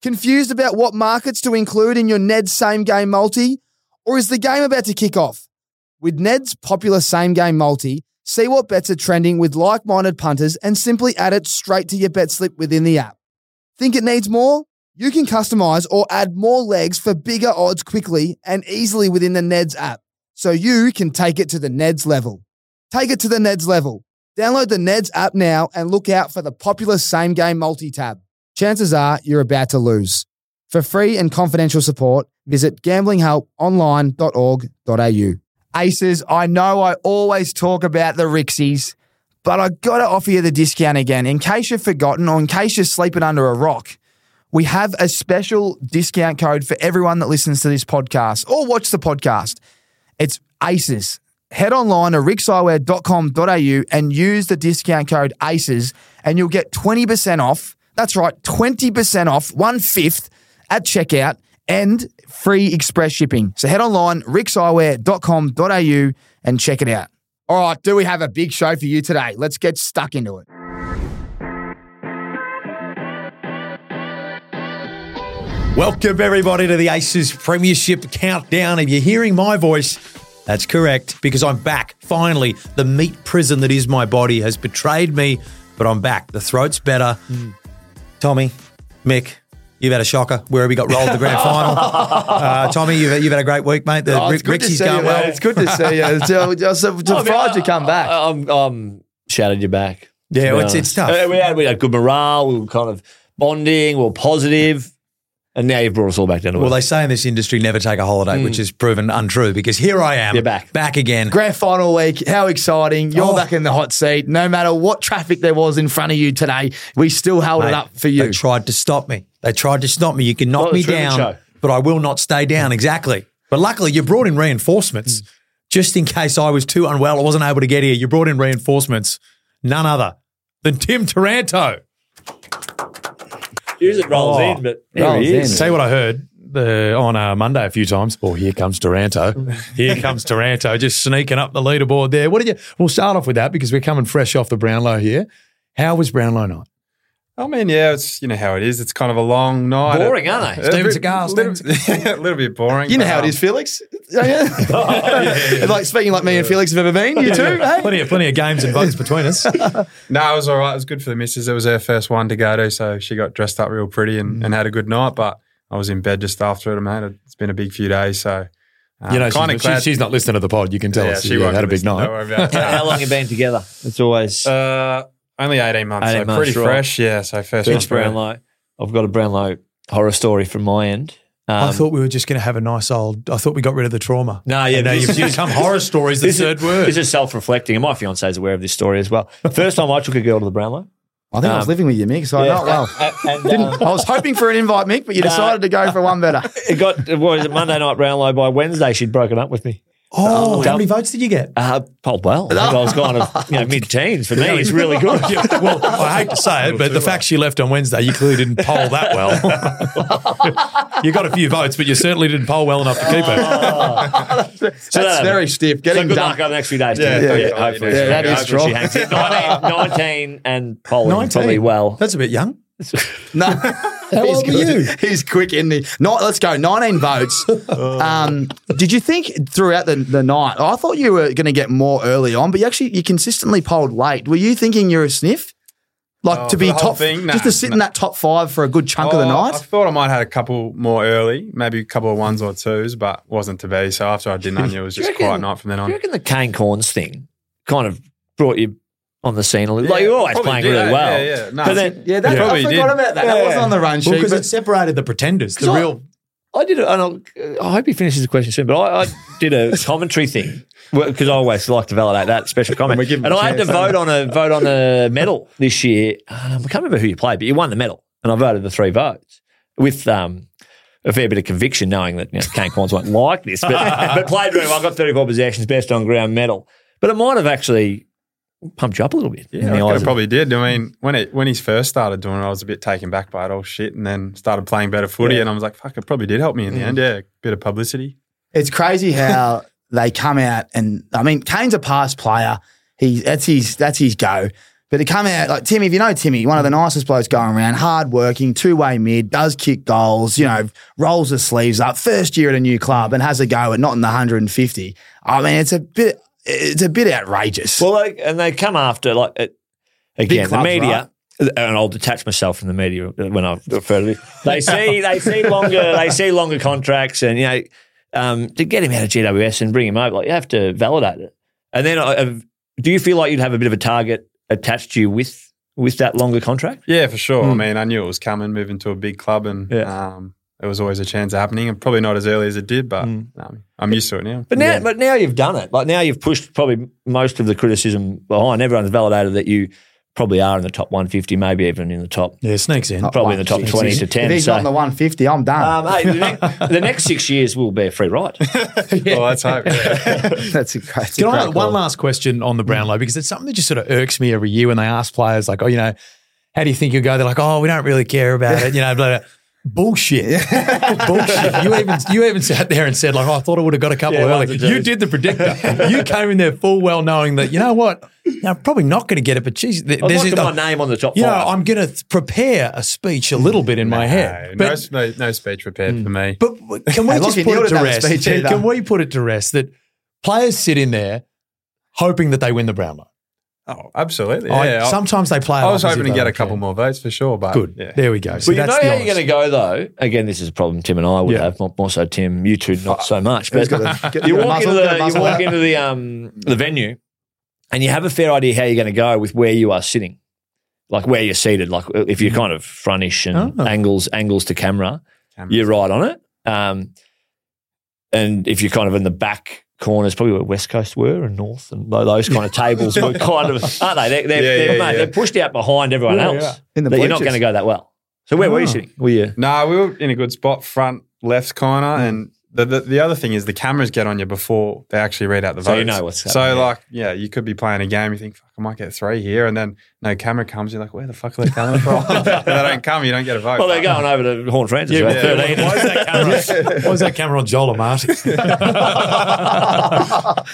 Confused about what markets to include in your Neds same game multi? Or is the game about to kick off? With Ned's popular same game multi, see what bets are trending with like minded punters and simply add it straight to your bet slip within the app. Think it needs more? You can customize or add more legs for bigger odds quickly and easily within the Neds app, so you can take it to the Neds level. Take it to the Neds level. Download the Neds app now and look out for the popular same game multi tab. Chances are you're about to lose. For free and confidential support, visit gamblinghelponline.org.au. Aces, I know I always talk about the Rixies, but I gotta offer you the discount again in case you've forgotten or in case you're sleeping under a rock. We have a special discount code for everyone that listens to this podcast or watch the podcast. It's ACES. Head online to rixxeyewear.com.au and use the discount code ACES and you'll get 20% off. That's right, 20% off, one fifth at checkout and free express shipping. So head online, rixxeyewear.com.au and check it out. All right, do we have a big show for you today? Let's get stuck into it. Welcome, everybody, to the Aces Premiership Countdown. If you're hearing my voice, that's correct, because I'm back. Finally, the meat prison that is my body has betrayed me, but I'm back. The throat's better. Hmm. Tommy, Mick, you've had a shocker. Where have you got rolled the grand final? Uh, Tommy, you've, you've had a great week, mate. The Oh, it's good to Rixie's see going you, well. It's good to see you. It's, uh, just surprised you come back. I, I'm, I'm shouted you back. Yeah, well, it's- it's tough. Uh, We had, we had good morale. We were kind of bonding. We were positive. And now you've brought us all back down to Well, they say in this industry never take a holiday, hmm. which is proven untrue because here I am. You're back. Back again. Grand final week, how exciting. You're Oh. back in the hot seat. No matter what traffic there was in front of you today, we still held it up for you. They tried to stop me. They tried to stop me. You can knock me down, Show. but I will not stay down. Exactly. But luckily, you brought in reinforcements hmm. just in case I was too unwell. I wasn't able to get here. You brought in reinforcements. None other than Tim Taranto. Usually it rolls Oh. in, but there Rolls he is. Tell you what I heard the, on uh, Monday a few times. Oh, here comes Taranto. Here comes Taranto, just sneaking up the leaderboard there. What did you? We'll start off with that because we're coming fresh off the Brownlow here. How was Brownlow night? I mean, yeah, it's you know how it is. It's kind of a long night. Boring, aren't they? A Steven bit- Seagal, little, Steven a little bit boring. you know how it um, is, Felix. Oh, yeah. Like speaking like me and Felix have ever been. You too, hey? Plenty of plenty of games and bugs between us. No, it was all right. It was good for the missus. It was her first one to go to, so she got dressed up real pretty and, and had a good night. But I was in bed just after it, mate. It's been a big few days, so um, You know, kind she's, of glad. she's not listening to the pod. You can tell yeah, us. she Yeah, won't had a big night. Don't worry about How long you been together? It's always uh, only eighteen months, 18 so months, pretty right. fresh. Yeah, so first, first one. Brownlow. I've got a Brownlow horror story from my end. Um, I thought we were just going to have a nice old. I thought we got rid of the trauma. No, yeah, And now this you've is- become horror stories. The this third is, word. This is self-reflecting, and my fiance is aware of this story as well. First time I took a girl to the Brownlow. I think I was Um, living with you, Mick, so I know it well. And, Didn't, um, I was hoping for an invite, Mick, but you decided to go for one better. it got what was it Monday night Brownlow. By Wednesday, she'd broken up with me. Oh, how Dumb. many votes did you get? Uh, polled well. I, think I was kind of you know, mid-teens for me. It's really good. Yeah, well, I hate to say it, but the fact she left on Wednesday, you clearly didn't poll that well. you got a few votes, but you certainly didn't poll well enough to keep her. That's that- very stiff. So Getting good done. luck over the next few days. Yeah, too. yeah, hopefully, yeah, she- that is hopefully strong. she hangs 19, 19 and polling probably well. That's a bit young. No. How He's old were you? He's quick, in the. he? Not, let's go. 19 votes. um, did you think throughout the, the night, I thought you were going to get more early on, but you actually, you consistently polled late. Were you thinking you're a sniff? Like Oh, to be top, thing? just to Nah, sit in that top five for a good chunk of the Oh, night? I thought I might have had a couple more early, maybe a couple of ones or twos, but wasn't to be. So after I didn't, I knew it was just a quiet night from then Do on. you reckon the Kane Cornes thing kind of brought you on the scene a little? like Yeah, you're always probably playing did, really eh? well. Yeah, yeah. No, but then yeah, that, Yeah. I Probably forgot did. about that. That Yeah. wasn't on the run sheet. because but- it separated the pretenders, the So- real. I did. A, and I'll, I hope he finishes the question soon. But I, I did a commentary thing because I always like to validate that special comment. we give him And a I had to chance, vote on a vote on a medal this year. Um, I can't remember who you played, but you won the medal, and I voted the three votes with um, a fair bit of conviction, knowing that you know, Kane Cornes won't like this, but, but played very well. I got 34 possessions, best on ground medal. But it might have actually pumped you up a little bit. Yeah, the I eyes reckon of- it probably did. I mean, when it when he first started doing it, I was a bit taken back by it all shit, and then started playing better footy, and I was like, "Fuck, it probably did help me in the mm. end." Yeah, bit of publicity. It's crazy how they come out and I mean, Kane's a past player. He that's his that's his go. But to come out like Timmy, if you know Timmy, one of the nicest blokes going around, hard working, two way mid, does kick goals, you know, rolls his sleeves up, first year at a new club and has a go at not in the 150. I mean, it's a bit, it's a bit outrageous. Well, like, and they come after like it, again the clubs, media. And I'll detach myself from the media when I refer to it. They see they see longer they see longer contracts, and you know um, to get him out of GWS and bring him over, like you have to validate it. And then, uh, do you feel like you'd have a bit of a target attached to you with with that longer contract? Yeah, for sure. I mean, I knew it was coming, moving to a big club, and Yeah. um, it was always a chance of happening. And probably not as early as it did, but um, I'm used to it now. But now, but now you've done it. Like now you've pushed probably most of the criticism behind. Everyone's validated that you probably are in the top 150, maybe even in the top, Yeah, sneaks in. probably in the top 20 to 10. If 10. he's So, not in the 150, I'm done. um, hey, the, next, the next six years will be a free ride. Well, let's hope. Yeah. That's a great. Can I great have one last question on the Brownlow because it's something that just sort of irks me every year when they ask players like, oh, you know, how do you think you'll go? They're like, oh, we don't really care about it. You know, blah, blah. Bullshit, bullshit. You even you even sat there and said like, oh, I thought I would have got a couple Yeah, early. You did the predictor. you came in there full well knowing that you know what, know, I'm probably not going to get it, but geez, th- there's my name on the top you know. I'm going to prepare a speech a little bit in my head. No, no, But, sp- no speech prepared hmm. for me. but can we just put it to didn't have a rest? speech Can, can we put it to rest that players sit in there hoping that they win the Brownlow? Oh, absolutely. I- Yeah, sometimes they play. I was hoping to get a couple care. more votes for sure, but Good. Yeah. There we go. So Well, you know that's how the you're going to go though. Again, this is a problem Tim and I would Yeah. have, more, more so Tim. You two not so much. But Who's got a- get- you walk muscle, into the you walk into the um the venue, and you have a fair idea how you're going to go with where you are sitting, like where you're seated. Like if you're kind of frontish and Oh. angles angles to camera, Cameras. you're right on it. Um, and if you're kind of in the back corners, probably where West Coast were and North and those kind of tables were kind of, aren't they? They're, they're, Yeah, they're, yeah, mate, yeah. they're pushed out behind everyone else. yeah. In the you're not going to go that well. So where were you Oh. sitting? Were you? No, we were in a good spot, front left corner, hmm. and the, the the other thing is the cameras get on you before they actually read out the vote. So votes. you know what's So happening, yeah. like, yeah, you could be playing a game, you think, fuck, I might get three here, and then no camera comes, you're like, where the fuck are they coming from? if they don't come, you don't get a vote. Well, they're going over to Horn Francis, Yeah, right? yeah. 13. Why is that camera? Why is that camera on Joel Amartey?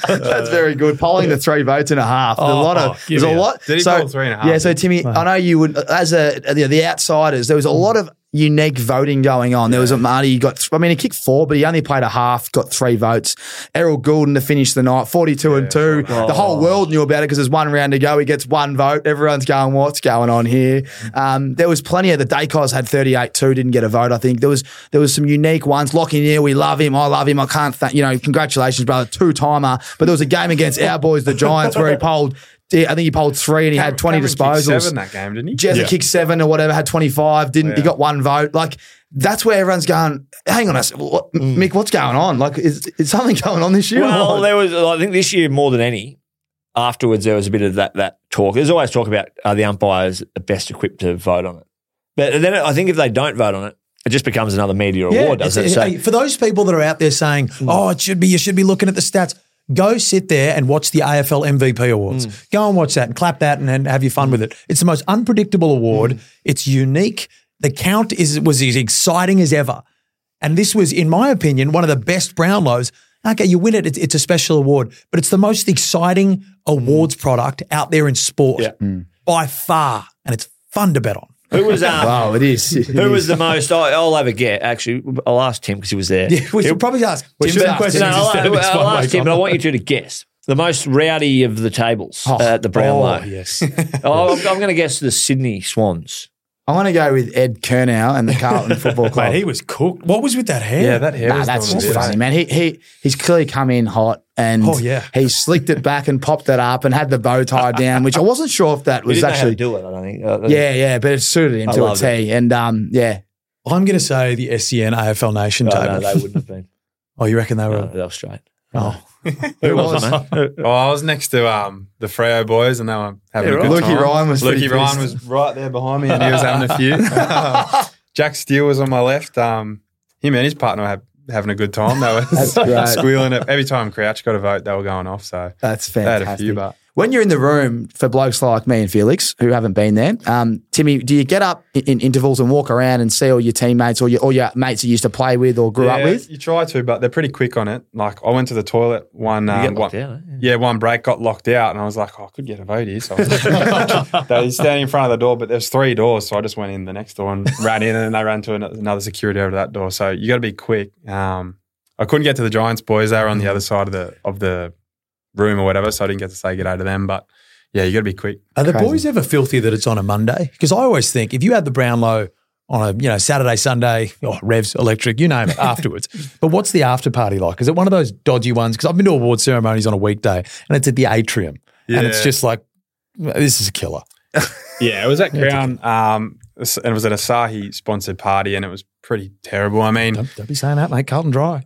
That's very good. Polling the three votes and a half. There's a Oh, lot oh, of give there's a a- lot. Did he so, poll three and a half? Yeah. So Timmy, I know you would as a the, the outsiders. There was a lot of unique voting going on. There was Amartey. Got. I mean, he kicked four, but he only played a half. Got three votes. Errol Gulden to finish the night, forty-two and two. The whole world knew about it because there's one round to go. He gets one vote. Everyone's going, "What's going on here?" Um, there was plenty of the Daicos had thirty-eight two, didn't get a vote. I think there was there was some unique ones. Lachie Neale, we love him. I love him. I can't. Th- you know, congratulations, brother, two timer. But there was a game against our boys, the Giants, where he polled. I think he polled three and he had twenty Cameron kicked disposals. Seven that game, didn't he? Jezza Yeah. kicked seven or whatever, had 25, didn't, he Yeah. got one vote. Like, that's where everyone's going, hang on a second, what, mm. Mick, what's going on? Like, is, is something going on this year? Well, what? there was, I think this year more than any, afterwards there was a bit of that, that talk. There's always talk about are the umpires best equipped to vote on it. But then I think if they don't vote on it, it just becomes another media award, doesn't it? So, for those people that are out there saying, hmm. "Oh, it should be," you should be looking at the stats. Go sit there and watch the AFL MVP awards. Mm. Go and watch that and clap that and, and have your fun with it. Mm. It's the most unpredictable award. Mm. It's unique. The count is was as exciting as ever, and this was, in my opinion, one of the best Brownlows. Okay, you win it. It's, it's a special award, but it's the most exciting awards product out there in sport Yeah. by far, and it's fun to bet on. Who was um, wow, it is. It who is. was the most? I, I'll have a get. Actually, I'll ask Tim because he was there. Yeah, we should probably ask We should ask questions No, I'll, this I'll ask Tim, but I want you two to guess the most rowdy of the tables uh, at the Brownlow. Oh, yes. Oh, I'm, I'm going to guess the Sydney Swans. I want to go with Ed Curnow and the Carlton Football Club. Mate, he was cooked. What was with that hair? Yeah, that hair Nah, was that's just bit. funny, man. He he he's clearly come in hot and Oh, yeah. he slicked it back and popped it up and had the bow tie down, which I wasn't sure if that was didn't know how to actually do it. I don't think. Uh, yeah, yeah, but it suited him I to a T. loved And um, yeah, I'm going to say the SEN AFL Nation No, table. no, they wouldn't have been. oh, you reckon they were? No, they were straight. Oh, Who was man? Well, I was next to um, the Freo boys, and they were having Yeah, a good right. time. Lukey Ryan was Lukey Ryan pissed. was right there behind me, and he was having a few. Jack Steele was on my left. Um, him and his partner were having a good time. They were squealing it every time Crouch got a vote. They were going off. So that's they had fantastic. a few, but when you're in the room for blokes like me and Felix who haven't been there, um, Timmy, do you get up in, in intervals and walk around and see all your teammates or your, all your mates you used to play with or grew up with? You try to, but they're pretty quick on it. Like I went to the toilet one, You um, get locked one- out, eh? yeah, one break got locked out, and I was like, oh, I could get a vote here. So I was they were standing in front of the door, but there's three doors, so I just went in the next door and ran in, and then they ran to another security over that door. So you got to be quick. Um, I couldn't get to the Giants boys; they were on the other side of the of the room or whatever, so I didn't get to say good day to them. But yeah, you got to be quick. Are the Crazy. boys ever filthy that it's on a Monday? Because I always think if you had the Brownlow on a you know Saturday, Sunday, or Revs, Electric, you name it, afterwards. But what's the after party like? Is it one of those dodgy ones? Because I've been to award ceremonies on a weekday and it's at the atrium, and it's just like this is a killer. Yeah, it was at Crown, um, and it was an Asahi sponsored party, and it was pretty terrible. I mean, Don't, don't be saying that, mate. Carlton Dry.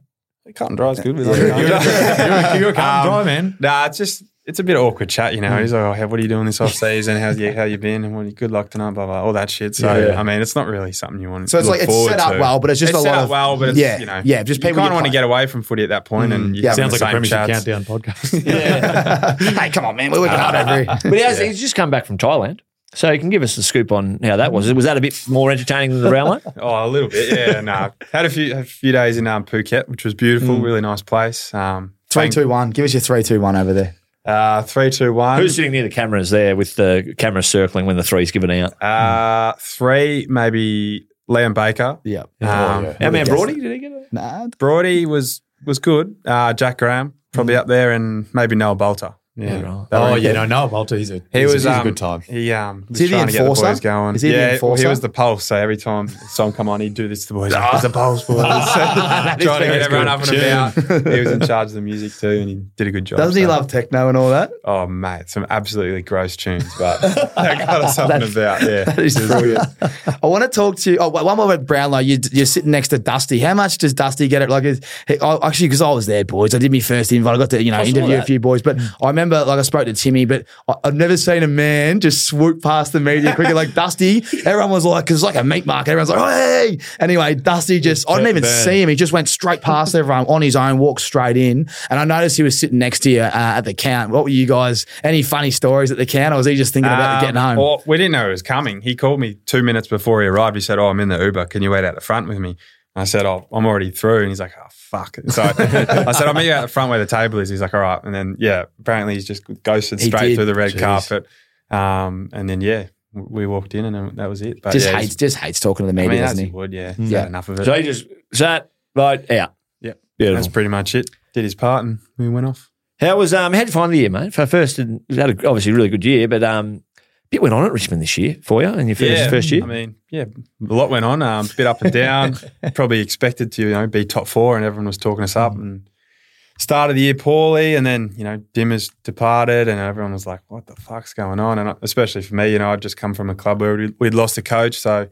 Cut and dry is good. with You're, it. you're, you're, you're a Carlton Um, Dry man. Nah, it's just it's a bit awkward chat, you know. He's like, "Oh, hey, what are you doing this off season? How's you how you been? And what, good luck tonight, blah blah, all that shit." So Yeah. I mean, it's not really something you want. So to it's look like it's set up to. well, but it's just it's a set lot up of well, but it's, yeah, you know, yeah, just you people kind of want to get away from footy at that point. point, and you Yeah. Sounds like a Premiership chats. Countdown podcast. hey, come on, man, we're working hard over here. But he has, he's just come back from Thailand. So you can give us the scoop on how that was. Was that a bit more entertaining than the Brownlow? Oh, a little bit, yeah. no, had a few a few days in um, Phuket, which was beautiful, Mm. really nice place. Um, Three, thank- two, one. Give us your three, two, one over there. uh, three, two, one. Who's sitting near the cameras there with the camera circling when the three's given out? uh, three? Maybe Liam Baker. Yeah. Um, Our man guessed Brody, did he get it? Nah, Brody was was good. Uh, Jack Graham probably up there, and maybe Noah Balta. Yeah, right. Oh in yeah, good- no, Noah Balta, he's a, He he's, was he's um, a good time. He um was Is he the trying to get the enforcer? boys going. Is he the yeah, well, enforcer? he was the pulse. So every time the song come on, he'd do this to the boys. Like, It's the pulse, boys. That is trying to very get everyone up and good. about. he was in charge of the music too, and he did a good job. Doesn't he love techno and all that? Oh mate, some absolutely gross tunes, but that got us something about. Yeah, That is brilliant. I want to talk to you. Oh, one more about Brownlow. You, you're sitting next to Dusty. How much does Dusty get it? Like, is, he, I, actually, because I was there, boys. I did my first invite. I got to you know interview a few boys, but I remember like I spoke to Timmy, but I, I've never seen a man just swoop past the media quicker like Dusty. Everyone was like, because it's like a meat market. Everyone's like, oh, hey. Anyway, Dusty just I didn't even burn. see him. He just went straight past everyone on his own, walked straight in, and I noticed he was sitting next to you uh, at the count. What were you guys? Any funny stories at the count, or was he just thinking about Um, getting home? Well, we didn't know he was coming. He called me two minutes before he arrived. He said, "Oh, I'm in the Uber. Can you wait out the front with me?" And I said, "Oh, I'm already through." And he's like, "Oh, fuck." So I said, "I'll meet you out the front where the table is." He's like, "All right." And then yeah, apparently he's just ghosted He straight did. through the red Jeez. carpet. Um, and then yeah, we walked in and that was it. But just yeah, hates, he's- just hates talking to the I media, mean, doesn't he he? would, yeah. He's Yeah. had enough of it. So he just sat right out. yeah, Beautiful. that's pretty much it. Did his part and we went off. How was um? How'd you find the year, mate? For first, and you had a, obviously a really good year, but um, bit went on at Richmond this year for you in your first, first year. I mean, yeah, a lot went on. Um, bit up and down. Probably expected to, you know, be top four, and everyone was talking us up. And started the year poorly, and then you know, Dimmers departed, and everyone was like, "What the fuck's going on?" And especially for me, you know, I'd just come from a club where we'd, we'd lost a coach, so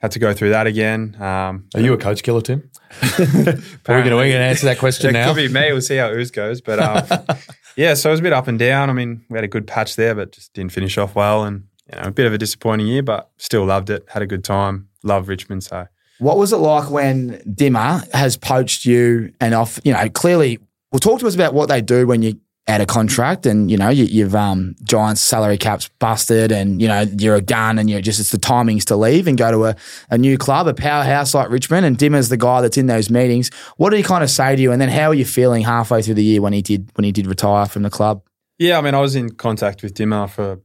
had to go through that again. Um, Are you a coach killer, Tim? Are we going to answer that question it now? could be me. We'll see how Yze goes. But um, yeah, so it was a bit up and down. I mean, we had a good patch there, but just didn't finish off well. And, you know, a bit of a disappointing year, but still loved it. Had a good time. Love Richmond. So What was it like when Dimma has poached you and off? You know, clearly, well, talk to us about what they do when you out of contract and you know you, you've um Giants salary caps busted and you know you're a gun and you're just it's the timings to leave and go to a, a new club, a powerhouse like Richmond. And Dimma's the guy that's in those meetings. What did he kind of say to you? And then how are you feeling halfway through the year when he did when he did retire from the club? Yeah, I mean, I was in contact with Dimma for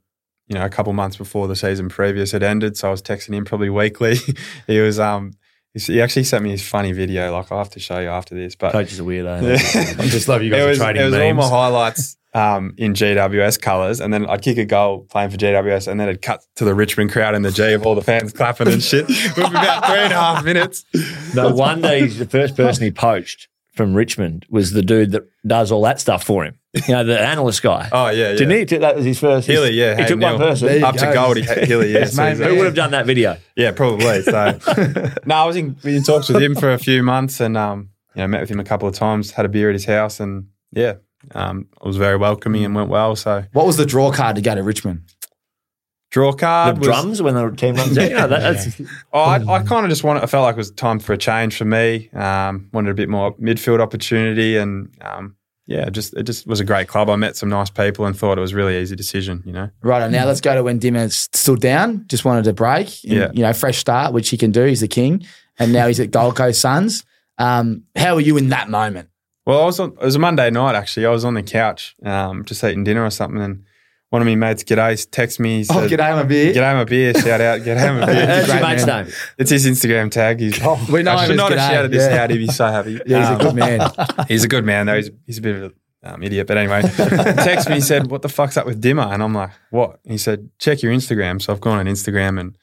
you know a couple months before the season previous had ended, so I was texting him probably weekly. he was um he actually sent me his funny video. Like I'll have to show you after this, but Coach is a weirdo. Yeah. I just love you guys it are was, trading it was all my highlights um, in GWS colours, and then I'd kick a goal playing for GWS, and then it'd cut to the Richmond crowd in the G of all the fans clapping and shit. With about three and a half minutes. No wonder he's the first person he poached from Richmond was the dude that does all that stuff for him. You know, the analyst guy. Oh yeah, yeah. Didn't he? That was his first. Hilly, yeah. He hey, took one Neil. person. There you Up to go. Goldie, Hilly, yeah. So mate, he's, man. Who would have done that video? Yeah, probably. So, no, I was in, in talks with him for a few months, and um, you know, met with him a couple of times, had a beer at his house, and yeah, um, it was very welcoming and went well. So, What was the draw card to go to Richmond? draw The card was, drums when the team runs out. You know, that, that's Oh, I, I kind of just wanted. I felt like it was time for a change for me. Um, wanted a bit more midfield opportunity, and um, yeah, just it just was a great club. I met some nice people and thought it was a really easy decision. You know, Right, and now let's go to when Dimma's still down, just wanted to break. and, Yeah. You know, fresh start, which he can do. He's the king. And now he's at Gold Coast Suns. Um, how were you in that moment? Well, I was on, it was a Monday night actually. I was on the couch, um, just eating dinner or something, and one of my mates, G'day, text me. He said, Oh, g'day, my beer. G'day, my beer. Shout out, G'day, my beer. That's your mate's name. It's his Instagram tag. He's, we know I him should as not have G'day, shouted this yeah. out. He'd be so happy. Yeah, he's Um, a good man. He's a good man though. He's, he's a bit of an um, idiot, but anyway, text me. He said, "What the fuck's up with Dimma?" And I'm like, "What?" He said, "Check your Instagram." So I've gone on Instagram, and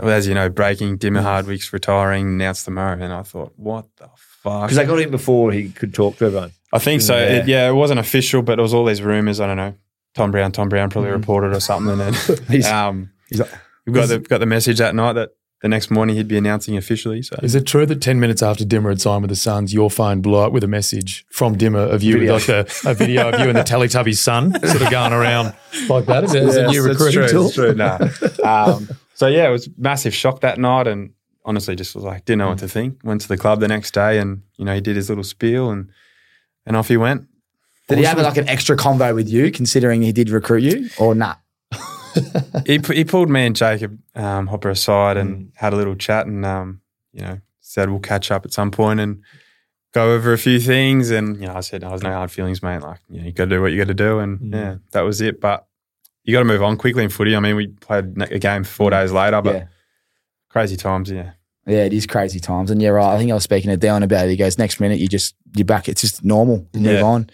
well, as you know, breaking Dimma Hardwick's retiring announced tomorrow, and I thought, "What the fuck?" Because they got him before he could talk to everyone. I think so. Yeah. It, yeah, it wasn't official, but it was all these rumors. I don't know. Tom Browne, Tom Browne probably reported or something, and He's- um, he's like- we got the got the message that night that the next morning he'd be announcing officially. So Is it true that 10 minutes after Dimma had signed with the Suns, your phone blew up with a message from Dimma of you, Video. like a, a video of you and the Teletubbies son sort of going around like that? Is it, it a new recruiting true, tool? it's true. Nah. um, so yeah, it was massive shock that night, and honestly, just was like didn't know what to think. Went to the club the next day, and you know he did his little spiel, and and off he went. Did he have like an extra convo with you, considering he did recruit you, or not? He he pulled me and Jacob um, Hopper aside and Mm. had a little chat, and um, you know said we'll catch up at some point and go over a few things. And you know I said I was no hard feelings, mate. Like you know you got to do what you got to do, and Mm. yeah, that was it. But you got to move on quickly in footy. I mean, we played a game four days later, but Yeah. crazy times, yeah. Yeah, it is crazy times, and you're right. I think I was speaking to Dylan about it. He goes, "Next minute, you just you're back. It's just normal. You move Yeah. on."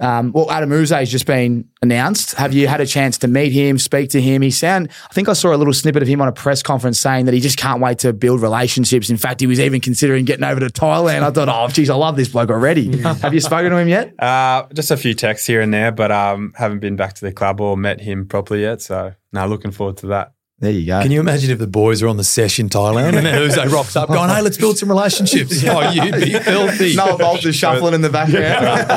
Um, well, Adem Yze has just been announced. Have you had a chance to meet him, speak to him? He sound. I think I saw a little snippet of him on a press conference saying that he just can't wait to build relationships. In fact, he was even considering getting over to Thailand. I thought, oh, geez, I love this bloke already. Have you spoken to him yet? Uh, just a few texts here and there, but um, haven't been back to the club or met him properly yet. So, no, looking forward to that. There you go. Can you imagine if the boys are on the sesh in Thailand and then Yze rocks up going, hey, let's build some relationships? Oh, you'd be filthy. Noah Balta shuffling in the background.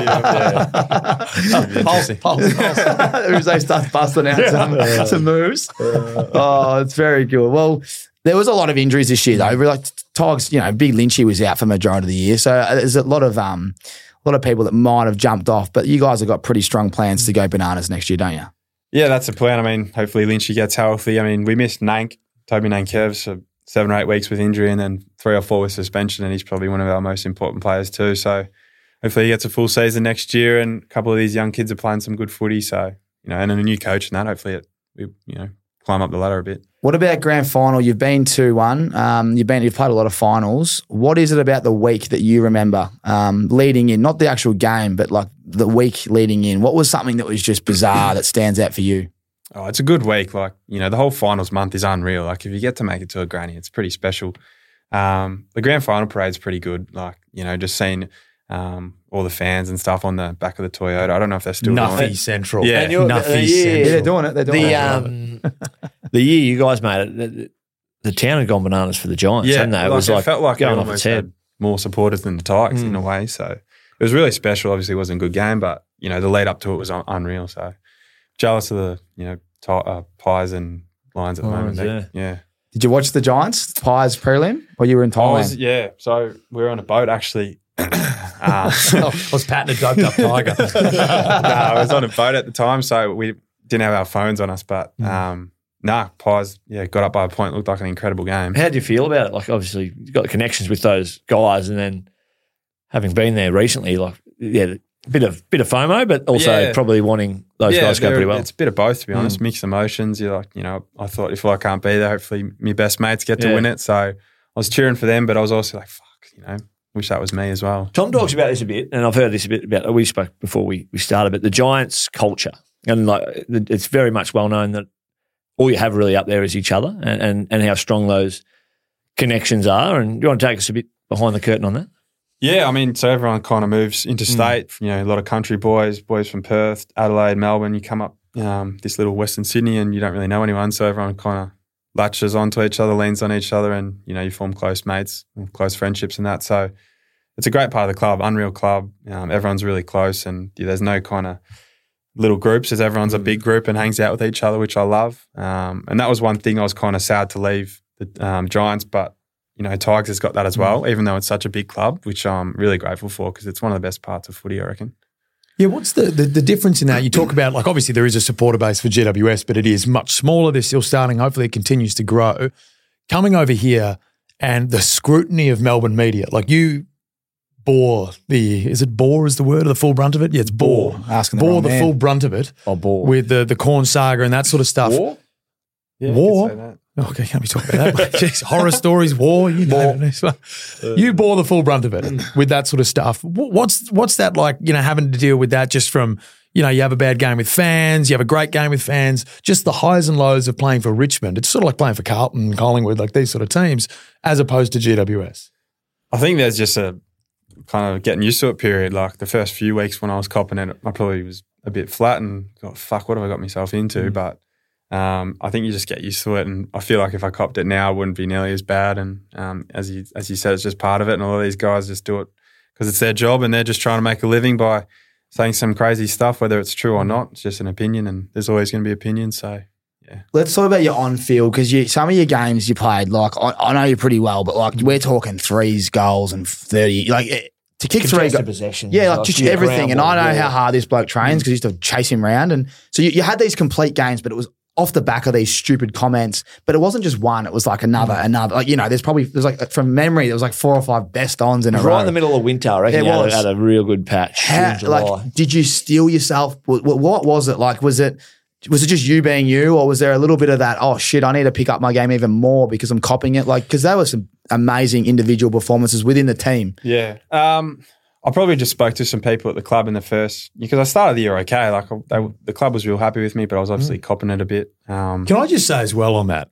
Pulse, pulse, pulse. Yze starts busting out some, some moves. Oh, it's very good. Well, there was a lot of injuries this year, though. Like Togs, you know, Big Lynchy was out for majority of the year, so uh, there's a lot of um, a lot of people that might have jumped off. But you guys have got pretty strong plans to go bananas next year, don't you? Yeah, that's the plan. I mean, hopefully Lynchy gets healthy. I mean, we missed Nank, Toby Nankervis for seven or eight weeks with injury and then three or four with suspension, and he's probably one of our most important players too. So hopefully he gets a full season next year, and a couple of these young kids are playing some good footy. So, you know, and a new coach and that, hopefully it, we, you know, climb up the ladder a bit. What about grand final? You've been to one. Um, you've been. You've played a lot of finals. What is it about the week that you remember um, leading in? Not the actual game, but like the week leading in. What was something that was just bizarre that stands out for you? Oh, it's a good week. Like, you know, the whole finals month is unreal. Like, if you get to make it to a granny, it's pretty special. Um, the grand final parade's pretty good. Like, you know, just seeing um, all the fans and stuff on the back of the Toyota. I don't know if they're still doing Nuffy it. Central. Yeah. And you're- Nuffy uh, yeah. Central. they're doing it. They're doing The it. um, the year you guys made it, the, the town had gone bananas for the Giants, Yeah, hadn't they? It like, was like felt like going it off its almost head. had more supporters than the Tigers in a way. So it was really special. Obviously, it wasn't a good game, but you know, the lead up to it was un- unreal. So jealous of the you know ti uh, pies and lions at the moment. Lions, They- yeah. Did you watch the Giants Pies prelim, or you were in I Thailand? was, yeah. So we were on a boat actually. um, I was patting a doped up tiger. no, I was on a boat at the time, so we didn't have our phones on us. But um, nah, Pies, yeah, got up by a point. Looked like an incredible game. How do you feel about it? Like, obviously, you've got connections with those guys, and then having been there recently, like, yeah, a bit of bit of FOMO, but also Yeah. probably wanting those guys to go pretty well. It's a bit of both, to be mm. honest. Mixed emotions. You're like, you know, I thought if I can't be there, hopefully my best mates get to Yeah. win it. So I was cheering for them, but I was also like, fuck, you know, wish that was me as well. Tom talks about this a bit, and I've heard this a bit about. We spoke before we, we started, but the Giants' culture, and like it's very much well known that all you have really up there is each other, and and, and how strong those connections are. And do you want to take us a bit behind the curtain on that? Yeah, I mean, so everyone kind of moves interstate. You know, a lot of country boys, boys from Perth, Adelaide, Melbourne. You come up um, this little Western Sydney, and you don't really know anyone, so everyone kind of latches onto each other, leans on each other, and you know, you form close mates, and close friendships, and that. So it's a great part of the club, unreal club. Um, everyone's really close, and yeah, there's no kind of little groups as everyone's a big group and hangs out with each other, which I love. Um, and that was one thing I was kind of sad to leave the um, Giants, but you know, Tigers has got that as well, even though it's such a big club, which I'm really grateful for because it's one of the best parts of footy, I reckon. Yeah, what's the, the, the difference in that? You talk about, like, obviously there is a supporter base for GWS, but it is much smaller. They're still starting. Hopefully it continues to grow. Coming over here and the scrutiny of Melbourne media, like you bore the, is it bore is the word or the full brunt of it? Yeah, it's bore. Asking the bore wrong the man. full brunt of it Oh, bore. with the, the Cornes saga and that sort of stuff. War? Yeah, War? could. Okay, can't be talking about that. Jeez, horror stories, war, you know. You bore the full brunt of it with that sort of stuff. What's what's that like? You know, having to deal with that just from you know you have a bad game with fans, you have a great game with fans, just the highs and lows of playing for Richmond. It's sort of like playing for Carlton, Collingwood, like these sort of teams, as opposed to GWS. I think there's just a kind of getting used to it period. Like the first few weeks when I was copping it, I probably was a bit flat and got fuck, what have I got myself into? But um, I think you just get used to it, and I feel like if I copped it now, it wouldn't be nearly as bad. And um, as you as you said, it's just part of it, and all of these guys just do it because it's their job, and they're just trying to make a living by saying some crazy stuff, whether it's true or not. It's just an opinion, and there's always going to be opinions. So Let's talk about your on field because you some of your games you played like I, I know you pretty well, but like we're talking threes, goals, and thirty. Like eh, to kick three, Contested go- possession. yeah, like just yeah, everything. And ground I know ball, how hard this bloke trains because he used to chase him around, and so you, you had these complete games, but it was off the back of these stupid comments. But it wasn't just one; it was like another, another. Like you know, there's probably there's like from memory, there was like four or five best ons in a Right row. Right in the middle of winter, I reckon It you had, was. a, had a real good patch. How, in July. like, did you steal yourself? What, what, what was it like? Was it was it just you being you, or was there a little bit of that? Oh shit, I need to pick up my game even more because I'm copying it. Like, because there were some amazing individual performances within the team. Yeah. Um, I probably just spoke to some people at the club in the first because I started the year okay. Like they, the club was real happy with me, but I was obviously copping it a bit. Um, Can I just say as well on that?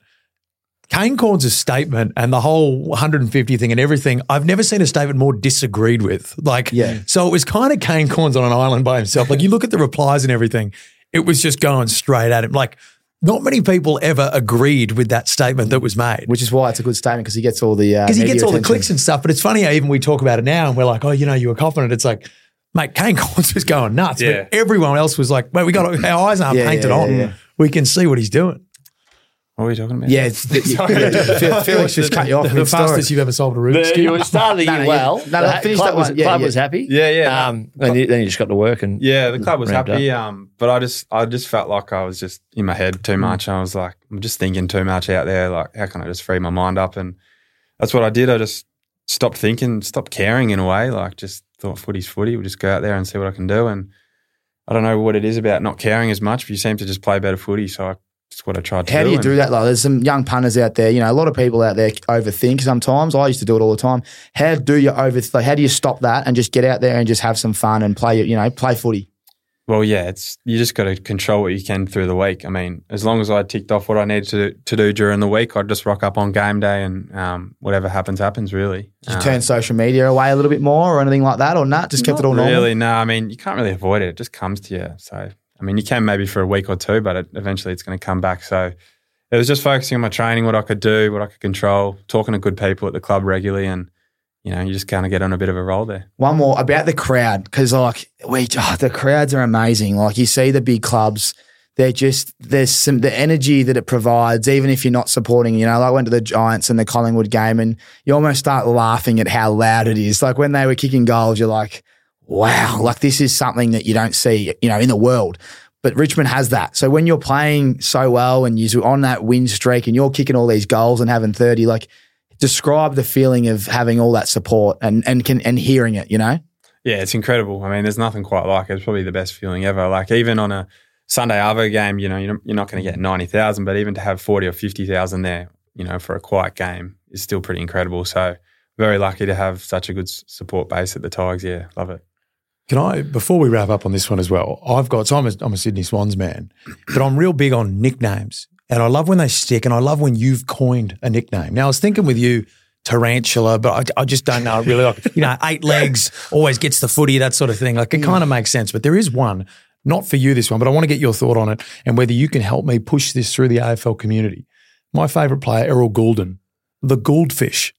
Kane Cornes' statement and the whole 150 thing and everything, I've never seen a statement more disagreed with. Like, Yeah. so it was kind of Kane Cornes on an island by himself. Like, you look at the replies and everything, it was just going straight at him. Like, not many people ever agreed with that statement that was made. Which is why it's a good statement because he gets all the uh, Because he media gets all the clicks and stuff. But it's funny how even we talk about it now and we're like, oh, you know, you were confident. It's like, mate, Kane Cornes was going nuts. Yeah. But everyone else was like, mate, we got our eyes aren't Yeah, painted yeah, on. yeah, yeah. We can see what he's doing. What are we talking about? Yeah, it's, yeah, Fel- Felix just cut you off. The mid story. fastest you've ever solved a Rubik's Cube. you started the No, year no, well. yeah. No, no, The finish club that was. Yeah, club yeah. was happy. Yeah, yeah. Um, then, you, then you just got to work and Yeah, the club was Ramped happy. Um, but I just I just felt like I was just in my head too much. I was like, I'm just thinking too much out there. Like, how can I just free my mind up? And that's what I did. I just stopped thinking, stopped caring in a way. Like, just thought footy's footy. We'll just go out there and see what I can do. And I don't know what it is about not caring as much, but you seem to just play better footy. So I, that's what I tried to do. How do. do you and- do that? Like, there's some young punters out there. You know, a lot of people out there overthink sometimes. I used to do it all the time. How do you over? Like, how do you stop that and just get out there and just have some fun and play? You know, play footy. Well, yeah, it's you just got to control what you can through the week. I mean, as long as I ticked off what I needed to to do during the week, I'd just rock up on game day and um, whatever happens, happens. Really, Did you Um, turn social media away a little bit more or anything like that, or not? Just kept it all normal. Really, no. I mean, you can't really avoid it. It just comes to you. So, I mean, you can maybe for a week or two, but it, eventually it's going to come back. So, it was just focusing on my training, what I could do, what I could control, talking to good people at the club regularly, and you know, you just kind of get on a bit of a roll there. One more about the crowd because like we oh, the crowds are amazing. Like you see the big clubs, they're just there's some the energy that it provides. Even if you're not supporting, you know, like I went to the Giants and the Collingwood game, and you almost start laughing at how loud it is. Like when they were kicking goals, you're like, wow, like this is something that you don't see, you know, in the world. But Richmond has that. So when you're playing so well and you're on that win streak and you're kicking all these goals and having 30, like describe the feeling of having all that support and and can and hearing it, you know? Yeah, it's incredible. I mean, there's nothing quite like it. It's probably the best feeling ever. Like even on a Sunday Arvo game, you know, you're you're not going to get ninety thousand, but even to have forty or fifty thousand there, you know, for a quiet game is still pretty incredible. So very lucky to have such a good support base at the Tigers. Yeah, love it. Can I, before we wrap up on this one as well, I've got, so I'm a, I'm a Sydney Swans man, but I'm real big on nicknames. And I love when they stick and I love when you've coined a nickname. Now, I was thinking with you, tarantula, but I, I just don't know really like, you know, eight legs, always gets the footy, that sort of thing. Like it kind of makes sense. But there is one, not for you this one, but I want to get your thought on it and whether you can help me push this through the AFL community. My favourite player, Errol Gulden, the Goldfish.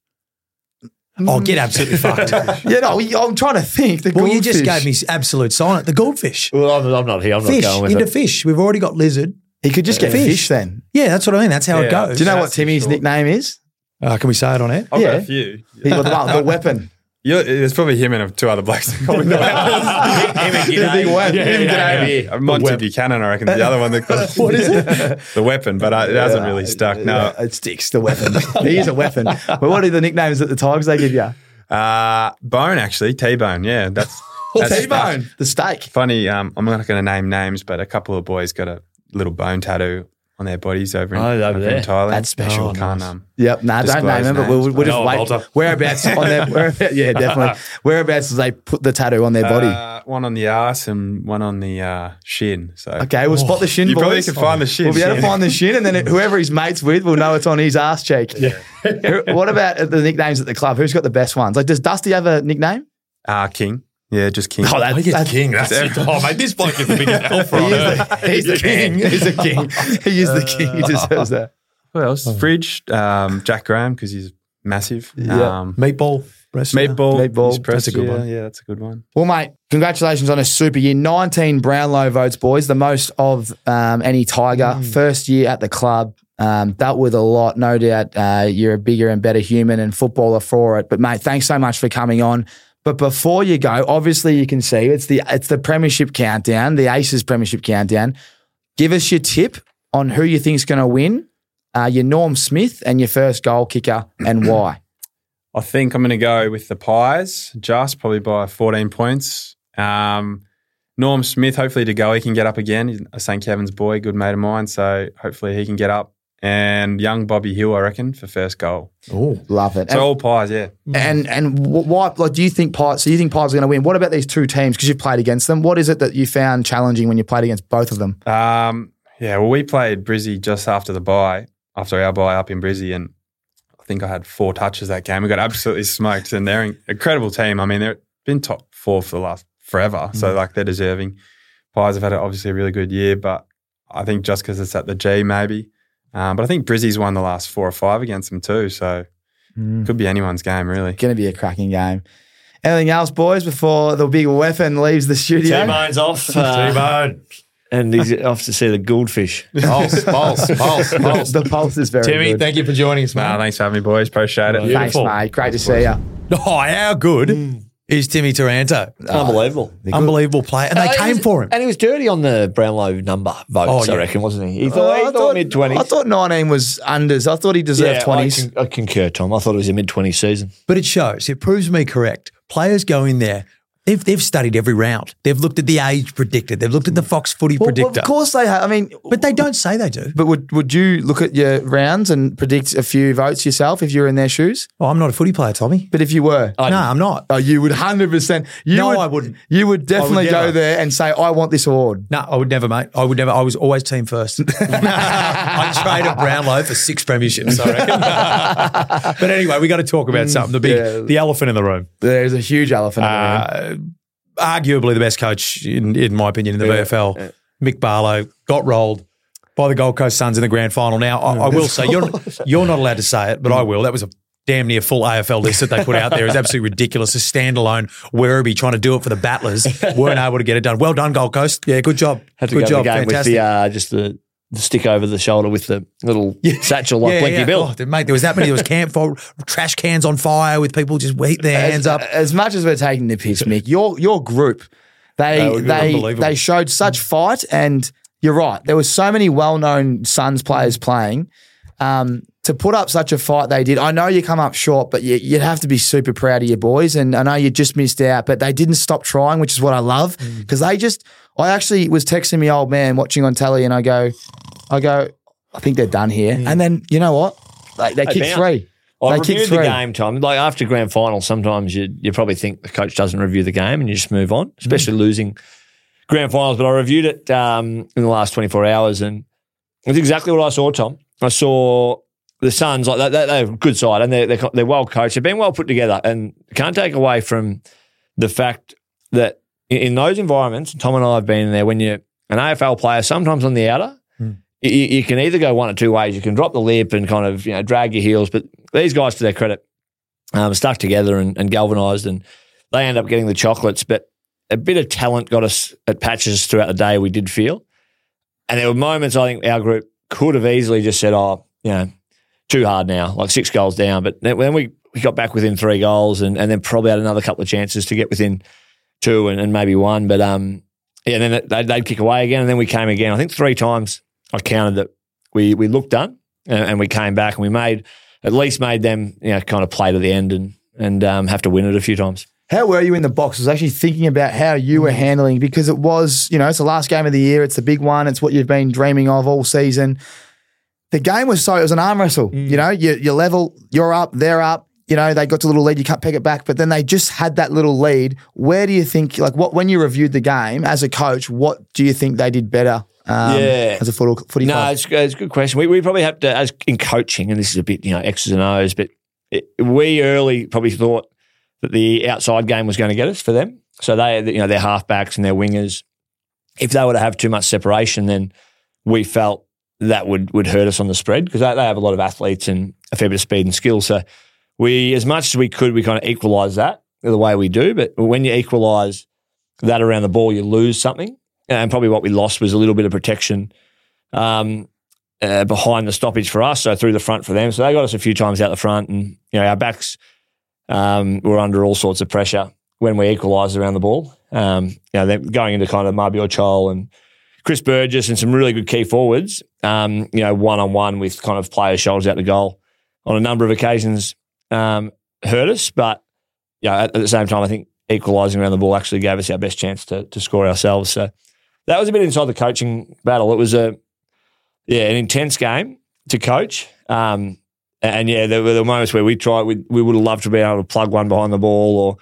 Oh, get absolutely fucked. Yeah, no, I'm trying to think. The Well, you just goldfish. gave me absolute silence. The goldfish. Well, I'm, I'm not here. I'm Fish not going with into it. fish. We've already got lizard. He could just get Fish. fish, then. Yeah, that's what I mean. That's how it Yeah. goes. Do you know what That's Timmy's short. nickname is? Uh, can we say it on air? I've Yeah. got a few. He got the, the weapon. You're, there's probably him and two other blokes. that call me the weapon. Him and G'day. Yeah, Him and yeah, G'day. yeah. Monty Buchanan, I reckon, the other one that calls What is it? the weapon, but uh, it hasn't really stuck. No, Yeah, it sticks. The weapon. he is a weapon. But what are the nicknames that the Tigers they give you? uh, Bone actually, T Bone. Yeah, that's, that's T-bone, the steak. Funny. Um, I'm not going to name names, but a couple of boys got a little bone tattoo on their bodies over in, Oh, over over there. in Thailand. That's special. Oh, Can't um, Yep, no, don't Disclose name them, but we'll, names. we'll just No, wait. Walter. Whereabouts on their, whereabouts, yeah, definitely. Whereabouts do they put the tattoo on their body? Uh, one on the ass and one on the uh, shin. So okay, we'll spot the shin, you probably can find the shin. We'll be able to find the shin, and then it- whoever he's mates with will know it's on his ass cheek. Who- what about the nicknames at the club? Who's got the best ones? Like, does Dusty have a nickname? Uh, King. Yeah, just King. Oh, that- I get that- king. That's it. Oh, mate, this bloke is the biggest alpha He on is earth. the, he's the king. He's the king. He is the king. He deserves that. Who else? Fridge. Um, Jack Graham because he's massive. Yeah. Um, Meatball. wrestler. Meatball. Meatball. pressed, That's a good yeah, one. Yeah, that's a good one. Well, mate, congratulations on a super year. 19 Brownlow votes, boys, the most of um, any Tiger. First year at the club. Um, dealt with a lot. No doubt uh, you're a bigger and better human and footballer for it. But, mate, thanks so much for coming on. But before you go, obviously you can see it's the it's the Premiership countdown, the Aces Premiership countdown. Give us your tip on who you think's going to win, uh, your Norm Smith and your first goal kicker, and why. I think I'm going to go with the Pies, just probably by 14 points. Um, Norm Smith, hopefully to go, he can get up again. He's a St. Kevin's boy, good mate of mine. So hopefully he can get up. And young Bobby Hill, I reckon, for first goal. Oh, Love it. So all Pies, yeah. And and why? Like, do you think Pies? So you think Pies are going to win? What about these two teams? Because you've played against them. What is it that you found challenging when you played against both of them? Um, yeah, well, we played Brizzy just after the bye, after our bye up in Brizzy, and I think I had four touches that game. We got absolutely smoked, and they're an incredible team. I mean, they've been top four for the last forever, so like they're deserving. Pies have had obviously a really good year, but I think just because it's at the G, maybe. Um, but I think Brizzy's won the last four or five against them too, so could be anyone's game really. Going to be a cracking game. Anything else, boys? Before the big weapon leaves the studio. T-Bone's off. uh, T-Bone. and he's off to see the goldfish. Pulse, pulse, pulse, pulse. the pulse is very good. Timmy, good. thank you for joining us, Nah, man. thanks for having me, boys. Appreciate it. Thanks, mate. Great to see you. Oh, how good is Timmy Taranto? Unbelievable. Unbelievable player. And they Uh, came was- for him. And he was dirty on the Brownlow number votes, Oh, I reckon, wasn't he? He thought, he I thought mid 20s. I thought 19 was unders. I thought he deserved yeah, 20s. I, con- I concur, Tom. I thought it was a mid 20s season. But it shows, it proves me correct. Players go in there, they've, they've studied every round. They've looked at the age predictor, they've looked at the Fox footy Well, well, predictor. of course they have. I mean, But they don't say they do. but would, would you look at your rounds and predict a few votes yourself if you were in their shoes? Oh, I'm not a footy player, Tommy. But if you were, I no, I'm not. oh, you would 100%. You No, would, I wouldn't. You would definitely go there and say, I want this award. No, I would never, mate. I would never. I was always team first. I traded Brownlow for six premierships, I reckon. but anyway, we got to talk about something. The big, yeah. the elephant in the room. There's a huge elephant in the room. Uh, arguably the best coach, in, in my opinion, in the VFL. Mick Barlow got rolled by the Gold Coast Suns in the grand final. Now, I, I will say, you're, you're not allowed to say it, but I will. That was a damn near full AFL list that they put out there. It's absolutely ridiculous. A standalone Werribee trying to do it for the Battlers. Weren't able to get it done. Well done, Gold Coast. Yeah, good job. Had to good go job. Fantastic. the, uh, just the, the stick over the shoulder with the little satchel like Blinky Bill. Oh, mate, there was that many. There was campfire, trash cans on fire with people just heat their hands up. As much as we're taking the piss, Mick, your your group, they They they showed such fight, and you're right. There were so many well known Suns players playing. Um, to put up such a fight they did, I know you come up short, but you, you'd have to be super proud of your boys. And I know you just missed out, but they didn't stop trying, which is what I love mm. because they just. I actually was texting my old man watching on telly, and I go, I go, I think they're done here. Mm. And then you know what? They, they bounced. three. I they reviewed the game, Tom. Like after grand final, sometimes you you probably think the coach doesn't review the game and you just move on, mm. especially losing grand finals. But I reviewed it um, in the last 24 hours and it's exactly what I saw, Tom. I saw the Suns, like they, they, they're a good side and they're, they're, they're well coached. They've been well put together and can't take away from the fact that in, in those environments, Tom and I have been in there when you're an AFL player, sometimes on the outer, you, you can either go one or two ways. You can drop the lip and kind of you know drag your heels, but these guys, to their credit, um, stuck together and, and galvanised, and they end up getting the chocolates. But a bit of talent got us at patches throughout the day. We did feel, and there were moments I think our group could have easily just said, "Oh, you know, too hard now, like six goals down." But then we we got back within three goals and, and then probably had another couple of chances to get within two and, and maybe one. But um, yeah, then they'd, they'd kick away again, and then we came again. I think three times I counted that we we looked done and, and we came back and we made at least made them you know kind of play to the end and and um, have to win it a few times. How were you in the box? I was actually thinking about how you were handling because it was, you know, it's the last game of the year. It's the big one. It's what you've been dreaming of all season. The game was so, it was an arm wrestle. You know, you, you level, you're up, they're up. You know, they got to a little lead, you can't pick it back, but then they just had that little lead. Where do you think, like, what when you reviewed the game as a coach, what do you think they did better um, Yeah. as a foot, footy No, it's, it's a good question. We, we probably have to, as in coaching, and this is a bit, you know, X's and O's, but it, we early probably thought that the outside game was going to get us for them. So they, you know, their halfbacks and their wingers, if they were to have too much separation, then we felt that would would hurt us on the spread because they, have a lot of athletes and a fair bit of speed and skill. So we, as much as we could, we kind of equalise that the way we do. But when you equalise that around the ball, you lose something. And probably what we lost was a little bit of protection um, uh, behind the stoppage for us, so through the front for them. So they got us a few times out the front, and you know our backs um, were under all sorts of pressure when we equalised around the ball. Um, you know, going into kind of Mabior Chol and Chris Burgess and some really good key forwards. Um, you know, one on one with kind of players' shoulders out the goal on a number of occasions um, hurt us, but yeah, at, at the same time, I think equalising around the ball actually gave us our best chance to to score ourselves. So that was a bit inside the coaching battle. It was a yeah, an intense game to coach. Um, and yeah, there were the moments where we tried, we, we would have loved to be able to plug one behind the ball or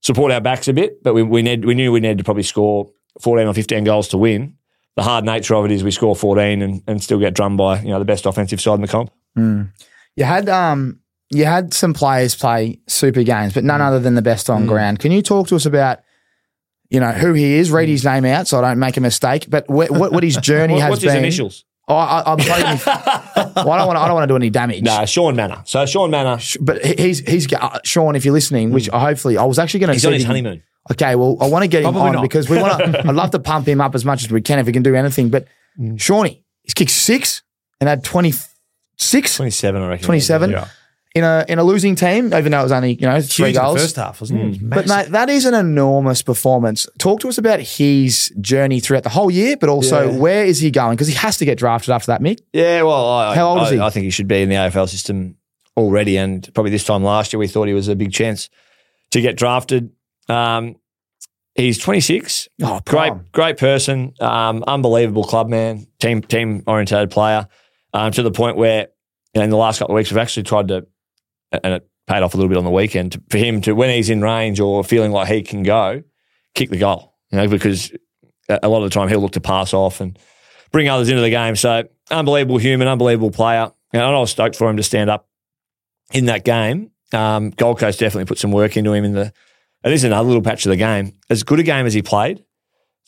support our backs a bit, but we, we, need, we knew we needed to probably score 14 or 15 goals to win. The hard nature of it is we score 14 and, and still get drummed by, you know, the best offensive side in the comp. You had um you had some players play super games, but none Mm. other than the best on ground. Can you talk to us about you know who he is? Read his name out so I don't make a mistake. But wh- what what his journey What- has what's been. his initials? Oh, I, I'm telling you, well, I don't want I don't want to do any damage. No, Shaun Mannagh. So Shaun Mannagh, But he's he's uh, Sean. If you're listening, which I hopefully I was actually going to. Mm. he's on his honeymoon. Okay, well, I want to get him Probably on not. because we want to. I'd love to pump him up as much as we can if we can do anything. But Mm. Shawnee, he's kicked six and had 26, 27, I reckon. 27 Yeah. in a in a losing team, even though it was only you know three Huge in the goals. first half, wasn't it? It was But mate, that is an enormous performance. Talk to us about his journey throughout the whole year, but also Yeah. where is he going? Because he has to get drafted after that, Mick. Yeah, well, I, How old I, is he? I think he should be in the AFL system already, and probably this time last year we thought he was a big chance to get drafted. Um, he's 26. Oh, great, great person, um, unbelievable club man, team team orientated player, um, to the point where you know, in the last couple of weeks we've actually tried to, and it paid off a little bit on the weekend to, for him to when he's in range or feeling like he can go, kick the goal. You know, because a a lot of the time he'll look to pass off and bring others into the game. So unbelievable human, unbelievable player. And I was stoked for him to stand up in that game. Um, Gold Coast definitely put some work into him in the. And this is another little patch of the game. As good a game as he played,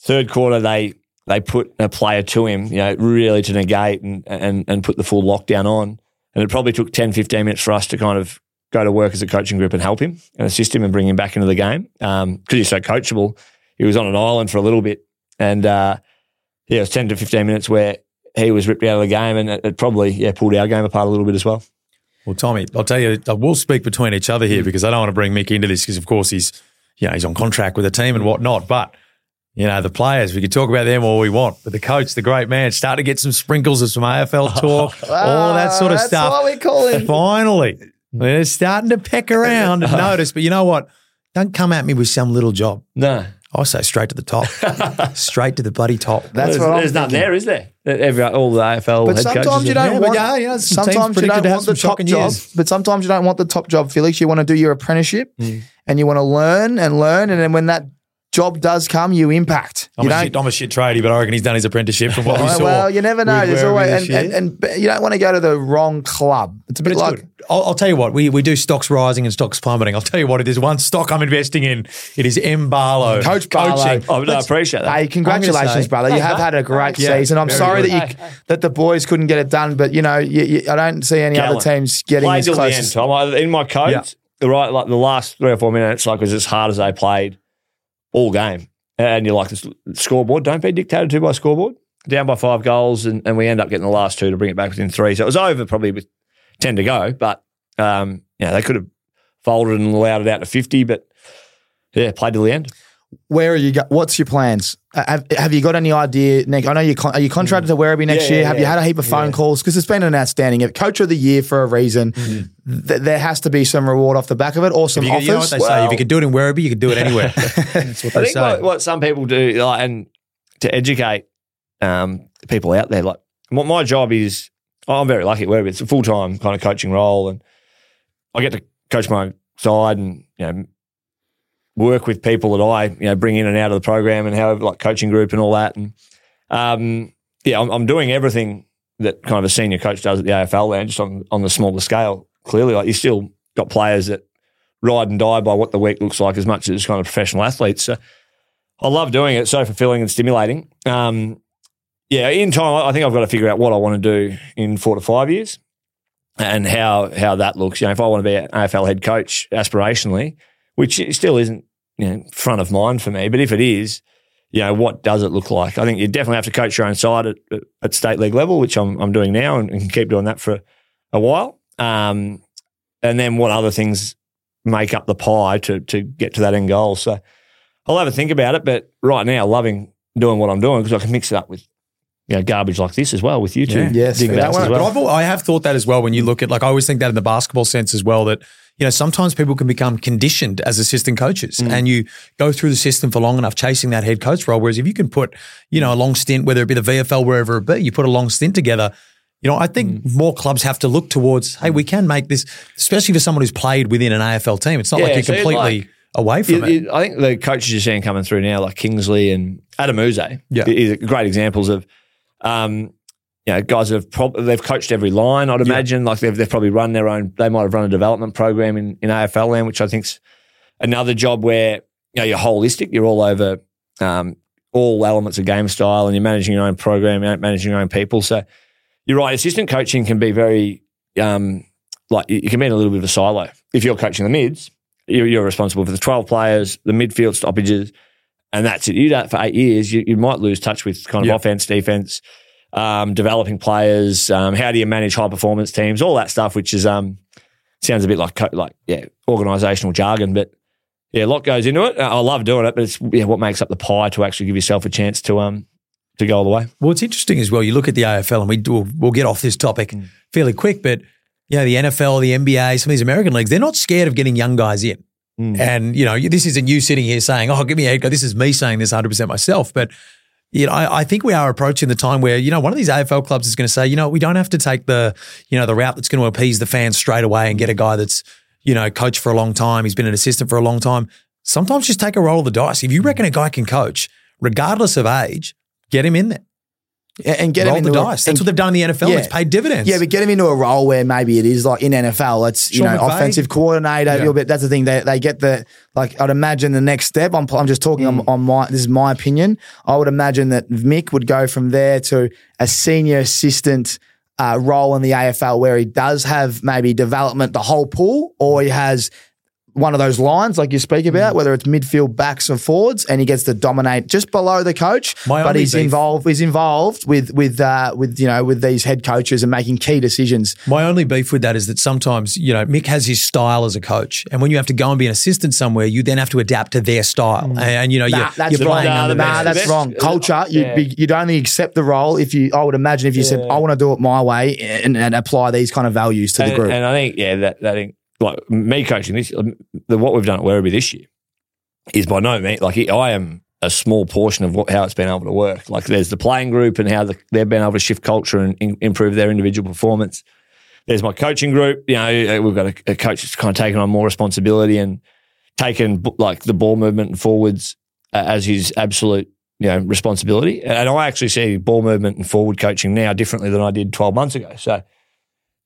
third quarter they they put a player to him, you know, really to negate and and and put the full lockdown on. And it probably took 10, 15 minutes for us to kind of go to work as a coaching group and help him and assist him and bring him back into the game. Because he's so coachable, he was on an island for a little bit, and uh, yeah, it was ten to fifteen minutes where he was ripped out of the game, and it, it probably yeah pulled our game apart a little bit as well. Well, Tommy, I'll tell you, I will speak between each other here hmm. because I don't want to bring Mick into this because, of course, he's you know he's on contract with the team and whatnot. But you know the players, we could talk about them all we want, but the coach, the great man, start to get some sprinkles of some AFL talk, all that sort of That's stuff. what we call him. Finally, they're starting to peck around and notice. But you know what? Don't come at me with some little job. No, I say straight to the top, straight to the bloody top. That's there's, what I'm there's nothing thinking. there, is there? Every, all the AFL But head coaches sometimes you don't want. yeah, yeah, some sometimes you don't to want the top job. years. But sometimes you don't want the top job, Felix. You want to do your apprenticeship, Mm. and you want to learn and learn, and then when that job does come, you impact. I'm you a, don't. shit, I'm a shit tradie, but I reckon he's done his apprenticeship from what we well, saw. well, you never know. There's always, and, and, and you don't want to go to the wrong club. It's a bit it's like good. I'll, I'll tell you what, we, we do stocks rising and stocks plummeting. I'll tell you what, if there's one stock I'm investing in, it is M. Barlow. Coach Barlow. Coaching. Oh, no, I appreciate that. Hey, congratulations, say- brother! You have had a great Yeah, season. I'm sorry good. that you that the boys couldn't get it done, but you know, you, you, I don't see any Gallant. other teams getting played as till the close. end, as- in my codes, Yeah. the right, like the last three or four minutes, like was as hard as they played all game. And you're like, this scoreboard, don't be dictated to by scoreboard. Down by five goals, and, and we end up getting the last two to bring it back within three. So it was over probably with ten to go, but um, yeah, they could have folded and allowed it out to 50. But yeah, played to the end. Where are you? Go- what's your plans? Uh, Have, have you got any idea, Mick? I know you con- are you contracted to Werribee next Mm. Yeah, year. yeah, have you had a heap of phone calls? Because it's been an outstanding coach of the year for a reason. Mm. Th- there has to be some reward off the back of it, or some You, offers. you know what they say? If you could do it in Werribee, you could do it anywhere. That's what I they think say. what, what some people do, like, and to educate um, people out there, like what my job is, I'm very lucky Werribee it's a full time kind of coaching role, and I get to coach my side and you know work with people that I you know bring in and out of the program and however like coaching group and all that, and um, yeah, I'm, I'm doing everything that kind of a senior coach does at the AFL land, just on on the smaller scale. Clearly, like you still got players that ride and die by what the week looks like as much as kind of professional athletes. So I love doing it. It's so fulfilling and stimulating. Um, yeah, in time, I think I've got to figure out what I want to do in four to five years and how how that looks. You know, if I want to be an AFL head coach aspirationally, which still isn't you know front of mind for me, but if it is, you know, what does it look like? I think you definitely have to coach your own side at, at state league level, which I'm I'm doing now and, and keep doing that for a while. Um, and then what other things make up the pie to to get to that end goal? So I'll have a think about it. But right now, loving doing what I'm doing because I can mix it up with you know garbage like this as well with you two. Yeah. Yes, Dig that one- as But well. I've, I have thought that as well. When you look at, like, I always think that in the basketball sense as well. That you know sometimes people can become conditioned as assistant coaches, mm. and you go through the system for long enough chasing that head coach role. Whereas if you can put, you know, a long stint, whether it be the VFL, wherever it be, you put a long stint together. You know, I think mm. more clubs have to look towards, hey, we mm. can make this, especially for someone who's played within an AFL team. It's not Yeah, like you're so completely like- away from You- it. you- I think the coaches you're seeing coming through now, like Kingsley and Adem Yze, Yeah. is great examples of, um, you know, guys have prob- they've coached every line. I'd imagine like they've they've probably run their own. They might have run a development program in in AFL land, which I think's another job where you know you're holistic. You're all over um, all elements of game style, and you're managing your own program, you're managing your own people. So you're right. Assistant coaching can be very um, like you can be in a little bit of a silo. If you're coaching the mids, you're, you're responsible for the 12 players, the midfield stoppages, and that's it. You do that for eight years, you, you might lose touch with kind of Yeah. offense, defense, um, developing players. Um, how do you manage high performance teams? All that stuff, which is um, sounds a bit like like yeah, organizational jargon, but yeah, a lot goes into it. I love doing it, but it's yeah, what makes up the pie to actually give yourself a chance to um to go all the way. Well, it's interesting as well. You look at the AFL, and we do, we'll get off this topic Mm. fairly quick, but you know, the NFL, the NBA, some of these American leagues, they're not scared of getting young guys in. Mm. And you know, this isn't you sitting here saying, "Oh, give me a head coach." This is me saying this 100 percent myself. But you know, I, I think we are approaching the time where you know one of these AFL clubs is going to say, you know, we don't have to take the you know the route that's going to appease the fans straight away and get a guy that's you know coached for a long time, he's been an assistant for a long time. Sometimes just take a roll of the dice. If you reckon a guy can coach, regardless of age, get him in there. And get roll him the into a- dice. That's what they've done in the NFL. Yeah. It's paid dividends. Yeah, but get him into a role where maybe it is like in NFL, it's you Sean know McVay. offensive coordinator. a Yeah. little bit. That's the thing. They they get the like. I'd imagine the next step. I'm I'm just talking Mm. on, on my. This is my opinion. I would imagine that Mick would go from there to a senior assistant. Uh, role in the AFL where he does have maybe development the whole pool, or he has one of those lines like you speak Mm. about, whether it's midfield, backs, or forwards, and he gets to dominate just below the coach. My but he's beef- involved. He's involved with with uh, with you know with these head coaches and making key decisions. My only beef with that is that sometimes, you know, Mick has his style as a coach. And when you have to go and be an assistant somewhere, you then have to adapt to their style. And, and, you know, Mm. Nah, you're, that's you're wrong. playing Nah, under the Nah, that's best- wrong. Culture. You'd, Yeah. be, you'd only accept the role if you. I would imagine if you said, "I want to do it my way," and, and apply these kind of values to the group. and I think, yeah, that, that think, like me coaching this, um, the, what we've done at Werribee this year is by no means, like I am a small portion of what, how it's been able to work. Like there's the playing group and how the, they've been able to shift culture and in, improve their individual performance. There's my coaching group. You know, uh, we've got a, a coach that's kind of taken on more responsibility and taken like the ball movement and forwards uh, as his absolute you know responsibility. And I actually see ball movement and forward coaching now differently than I did 12 months ago. So,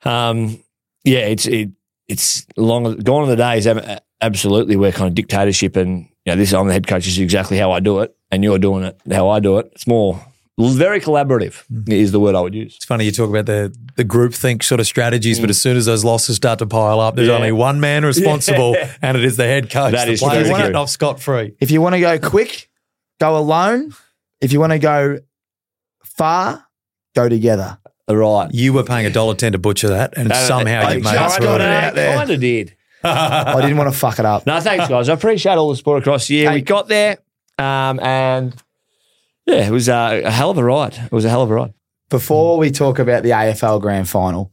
um, yeah, it's it, it's long gone are the days. ab- Absolutely, where kind of dictatorship and you know this I'm the head coach this is exactly how I do it, and you're doing it how I do it. It's more very collaborative mm. is the word I would use. it's funny you talk about the, the group think sort of strategies, but mm. as soon as those losses start to pile up, there's Yeah. only one man responsible, and it is the head coach. That the is players very get true. off scot free. if you want to go quick, go alone. If you want to go far, go together. Right. You were paying a dollar ten to butcher that, and somehow I you made just it through. it out there. Kind of did. I didn't want to fuck it up. No, thanks, guys. I appreciate all the support across the year. Hey. We got there, um, and yeah, it was uh, a hell of a ride. It was a hell of a ride. Before we talk about the AFL Grand Final,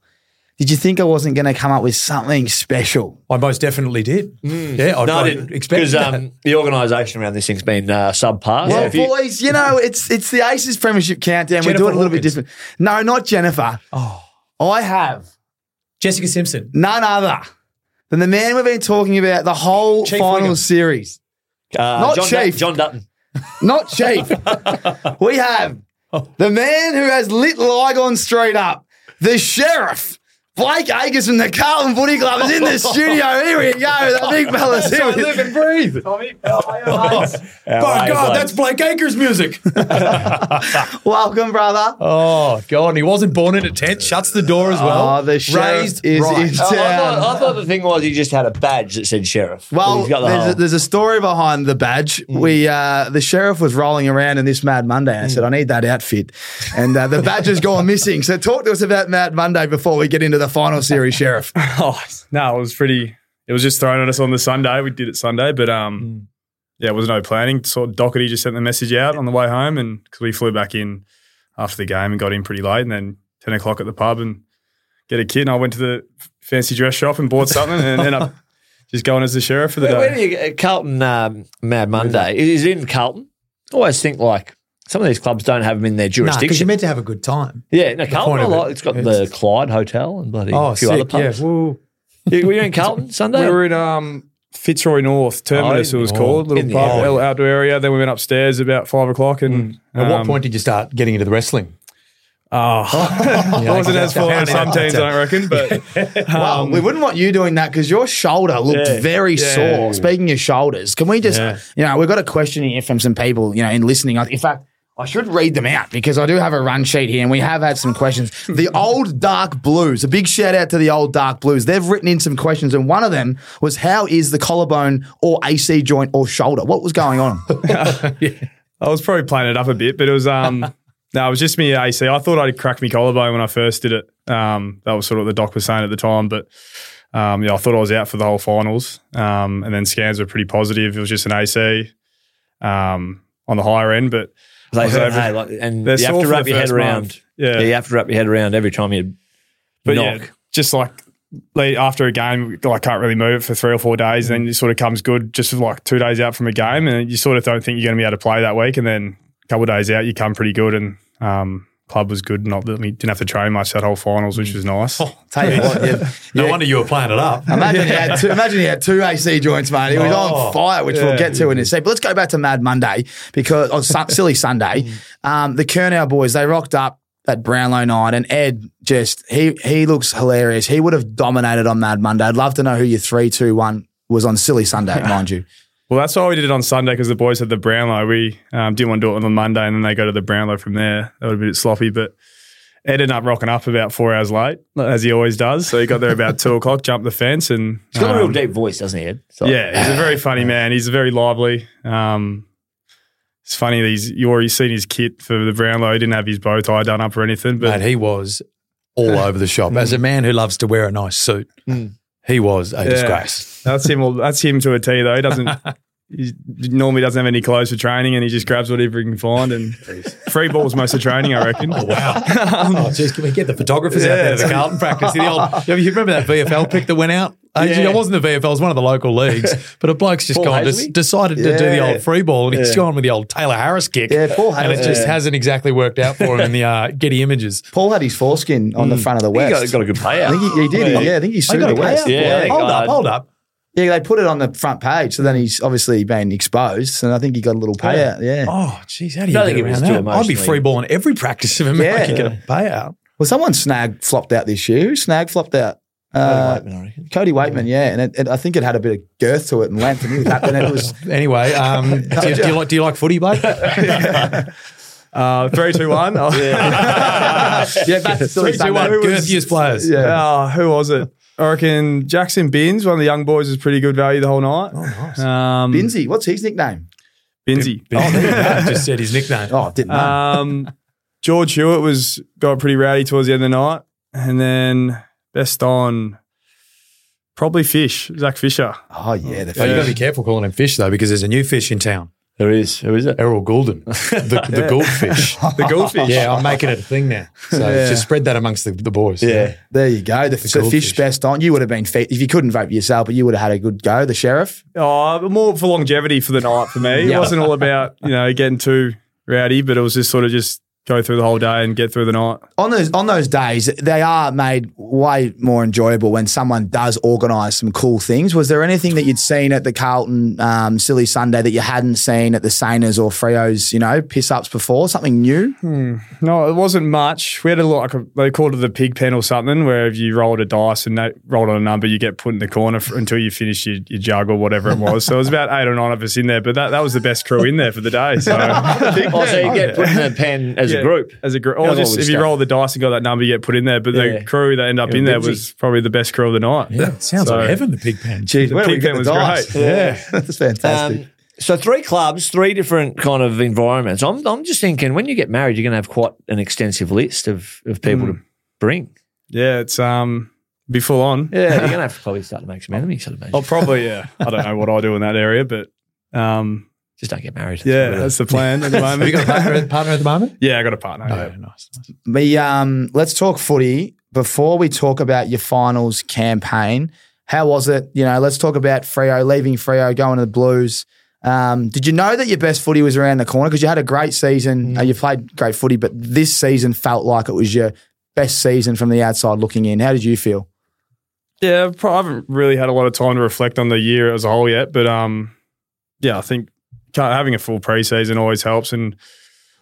did you think I wasn't going to come up with something special? I most definitely did. Yeah, I, No, I I didn't expect because that. um, the organisation around this thing's been uh, subpar. Well, So if you- boys, you know it's it's the Aces Premiership Countdown. we do Jennifer it a little bit different. No, not Jennifer. Oh, I have Jessica Simpson. none other than the man we've been talking about the whole Chief final Wiggum. series. uh, not John, Chief. Dut- John Dutton. Not Chief. we have the man who has lit Lygon straight up, the sheriff. Blake Acres from the Carlton Footy Club is in the studio. Here we go. The big fella's here. live and breathe. How By are you, God, that's Blake Acres music. Welcome, brother. oh, God. And he wasn't born in a tent. Shuts the door as well. Oh, the sheriff Raised is right. in Oh, I, thought. I thought the thing was he just had a badge that said sheriff. Well, got the there's a, there's a story behind the badge. We uh, the sheriff was rolling around in this Mad Monday. I said, I need that outfit, and uh, the badge has gone missing. So talk to us about Mad Monday before we get into the final series, sheriff. Oh no, it was pretty. It was just thrown at us on the Sunday. We did it Sunday, but um, yeah, it was no planning. Sort of Docherty just sent the message out on the way home, and because we flew back in after the game and got in pretty late, and then ten o'clock at the pub and get a kid. And I went to the fancy dress shop and bought something, and ended up just going as the sheriff for the Where, day. where do you get Carlton um, Mad Monday? Is it in Carlton? I always think like some of these clubs don't have them in their jurisdiction. because you're meant to have a good time. yeah, no, Carlton. a it. lot. It's got It's- the Clyde Hotel and bloody Oh, a few sick. other pubs. Yeah. Woo. You- Were you in Carlton Sunday? We were in um, Fitzroy North Terminus. Oh, it was oh, called little the pub, area. little outdoor area. Then we went upstairs about five o'clock, and At what um, point did you start getting into the wrestling? Oh, You know, I wasn't as full as some teams, I don't reckon. But well, we wouldn't want you doing that because your shoulder looked Yeah. very Yeah. sore. Speaking of shoulders, can we just, Yeah. you know, we've got a question here from some people, you know, in listening. In fact, I should read them out because I do have a run sheet here and we have had some questions. The old Dark Blues, a big shout out to the old Dark Blues. They've written in some questions and one of them was how is the collarbone or AC joint or shoulder? What was going on? I was probably playing it up a bit, but it was um no, it was just me AC. I thought I'd crack my collarbone when I first did it. Um, that was sort of what the doc was saying at the time, but um, yeah, I thought I was out for the whole finals. Um, and then scans were pretty positive. It was just an AC um, on the higher end, but Like, So hey, like, and you have to wrap your head around. month. Yeah. you have to wrap your head around every time you but knock. yeah, just like after a game, like can't really move it for three or four days, and then it sort of comes good just like two days out from a game, and you sort of don't think you're going to be able to play that week, and then a couple of days out, you come pretty good, and um, club was good. Not that we didn't have to train much that whole finals, which was nice. Tell you what, yeah, No yeah. wonder you were playing it up. Imagine he had two, imagine he had two AC joints, mate. He was Oh, on fire, which we'll yeah. get to in a sec. But let's go back to Mad Monday because on Sun- Silly Sunday, um, the Curnow boys they rocked up at Brownlow night, and Ed just he he looks hilarious. He would have dominated on Mad Monday. I'd love to know who your three, two, one was on Silly Sunday, mind you. Well, that's why we did it on Sunday because the boys had the Brownlow. We um, didn't want to do it on the Monday, and then they go to the Brownlow from there. That would have been a bit sloppy, but Ed ended up rocking up about four hours late, as he always does. So he got there about two o'clock, jumped the fence, and He's got a real um, deep voice, doesn't he, Ed? So- Yeah, he's a very funny man. He's very lively. Um, it's funny that he's you already seen his kit for the Brownlow. He didn't have his bow tie done up or anything, but Mate, he was all over the shop. As a man who loves to wear a nice suit, he was a Yeah. disgrace. that's him. That's him to a T. Though he doesn't. He normally doesn't have any clothes for training, and he just grabs whatever he can find. And free balls most of training, I reckon. Oh, wow. oh, jeez, can we get the photographers out there to the Carlton practice? The old, you remember that VFL pick that went out? Ages ago? Yeah. It wasn't the VFL, it was one of the local leagues. But a bloke's just Paul gone, Hasley? des- decided to do the old free ball, and he's gone with the old Tayla Harris kick. Yeah, Paul And it just Yeah. hasn't exactly worked out for him in the uh, Getty images. Paul had his foreskin on the front of the He West. got, got a good payout. I think he, he did. Yeah, I think he sued got the West. Yeah, hold I- up, hold up. Yeah, they put it on the front page, so then he's obviously been exposed, and I think he got a little payout. Yeah. Oh, jeez, how do you Don't get think it was around too that? I'd be emotionally- free balling every practice if America Yeah. get a payout. Well, someone snag flopped out this year. Who snag flopped out? Uh, Weightman, I reckon. Cody Weightman, yeah, and it, it, I think it had a bit of girth to it and length, and he was. And it was Anyway, um, do, you, do, you like, do you like footy, Blake? Uh, three, two, one. Oh, yeah, back to silly Three, two, one. Sunday. Girthiest players. Yeah. Oh, who was it? I reckon Jaxon Binns, one of the young boys, was pretty good value the whole night. Oh, nice. Um, Binsey, what's his nickname? Binsey. Oh, there. Just said his nickname. Oh, didn't know. Um, George Hewett was got pretty rowdy towards the end of the night, and then best on. Probably fish, Zac Fisher. Oh yeah, the Oh, you got to be careful calling him fish though, because there's a new fish in town, There is. Who is it? Errol Gulden, the, the goldfish. The goldfish. Yeah, I'm making it a thing now. So Yeah. just spread that amongst the, the boys. Yeah. There you go. The, the fish best on. You would have been fe- if you couldn't vote for yourself, but you would have had a good go. The sheriff. Oh, more for longevity for the night for me. Yeah. It wasn't all about, you know, getting too rowdy, but it was just sort of just go through the whole day and get through the night. on those on those days, they are made way more enjoyable when someone does organise some cool things. Was there anything that you'd seen at the Carlton um, Silly Sunday that you hadn't seen at the Saners or Freos? You know, piss ups before something new. No, it wasn't much. We had a lot, like a, they called it the pig pen or something, where if you rolled a dice and they rolled on a number, you get put in the corner for, until you finish your, your jug or whatever it was. So it was about eight or nine of us in there, but that, that was the best crew in there for the day. So, Oh, so you get put in a pen as Yeah, a group. As a group. Or just if you start. roll the dice and got that number, you get put in there. But Yeah. the crew that ended up Yeah, in there busy. was probably the best crew of the night. Yeah, it sounds So- like heaven, the pig pen. Jeez, The pig pen was great. Yeah, that's fantastic. Um, so three clubs, three different kind of environments. I'm, I'm just thinking when you get married, you're going to have quite an extensive list of, of people to bring. Yeah, it's um be full on. Yeah, you're going to have to probably start to make some enemies, I'd imagine. I'll probably yeah. I don't know what I do in that area, but um Just don't get married. yeah, that's the plan at the Have moment. you got a partner, partner at the moment? yeah, I got a partner. Oh, yeah. nice. nice. Me, um, let's talk footy before we talk about your finals campaign. How was it? You know, let's talk about Freo leaving Freo, going to the Blues. Um, did you know that your best footy was around the corner? Because you had a great season, uh, you played great footy, but this season felt like it was your best season from the outside looking in. How did you feel? Yeah, I haven't really had a lot of time to reflect on the year as a whole yet, but um, yeah, I think ca- having a full preseason always helps. And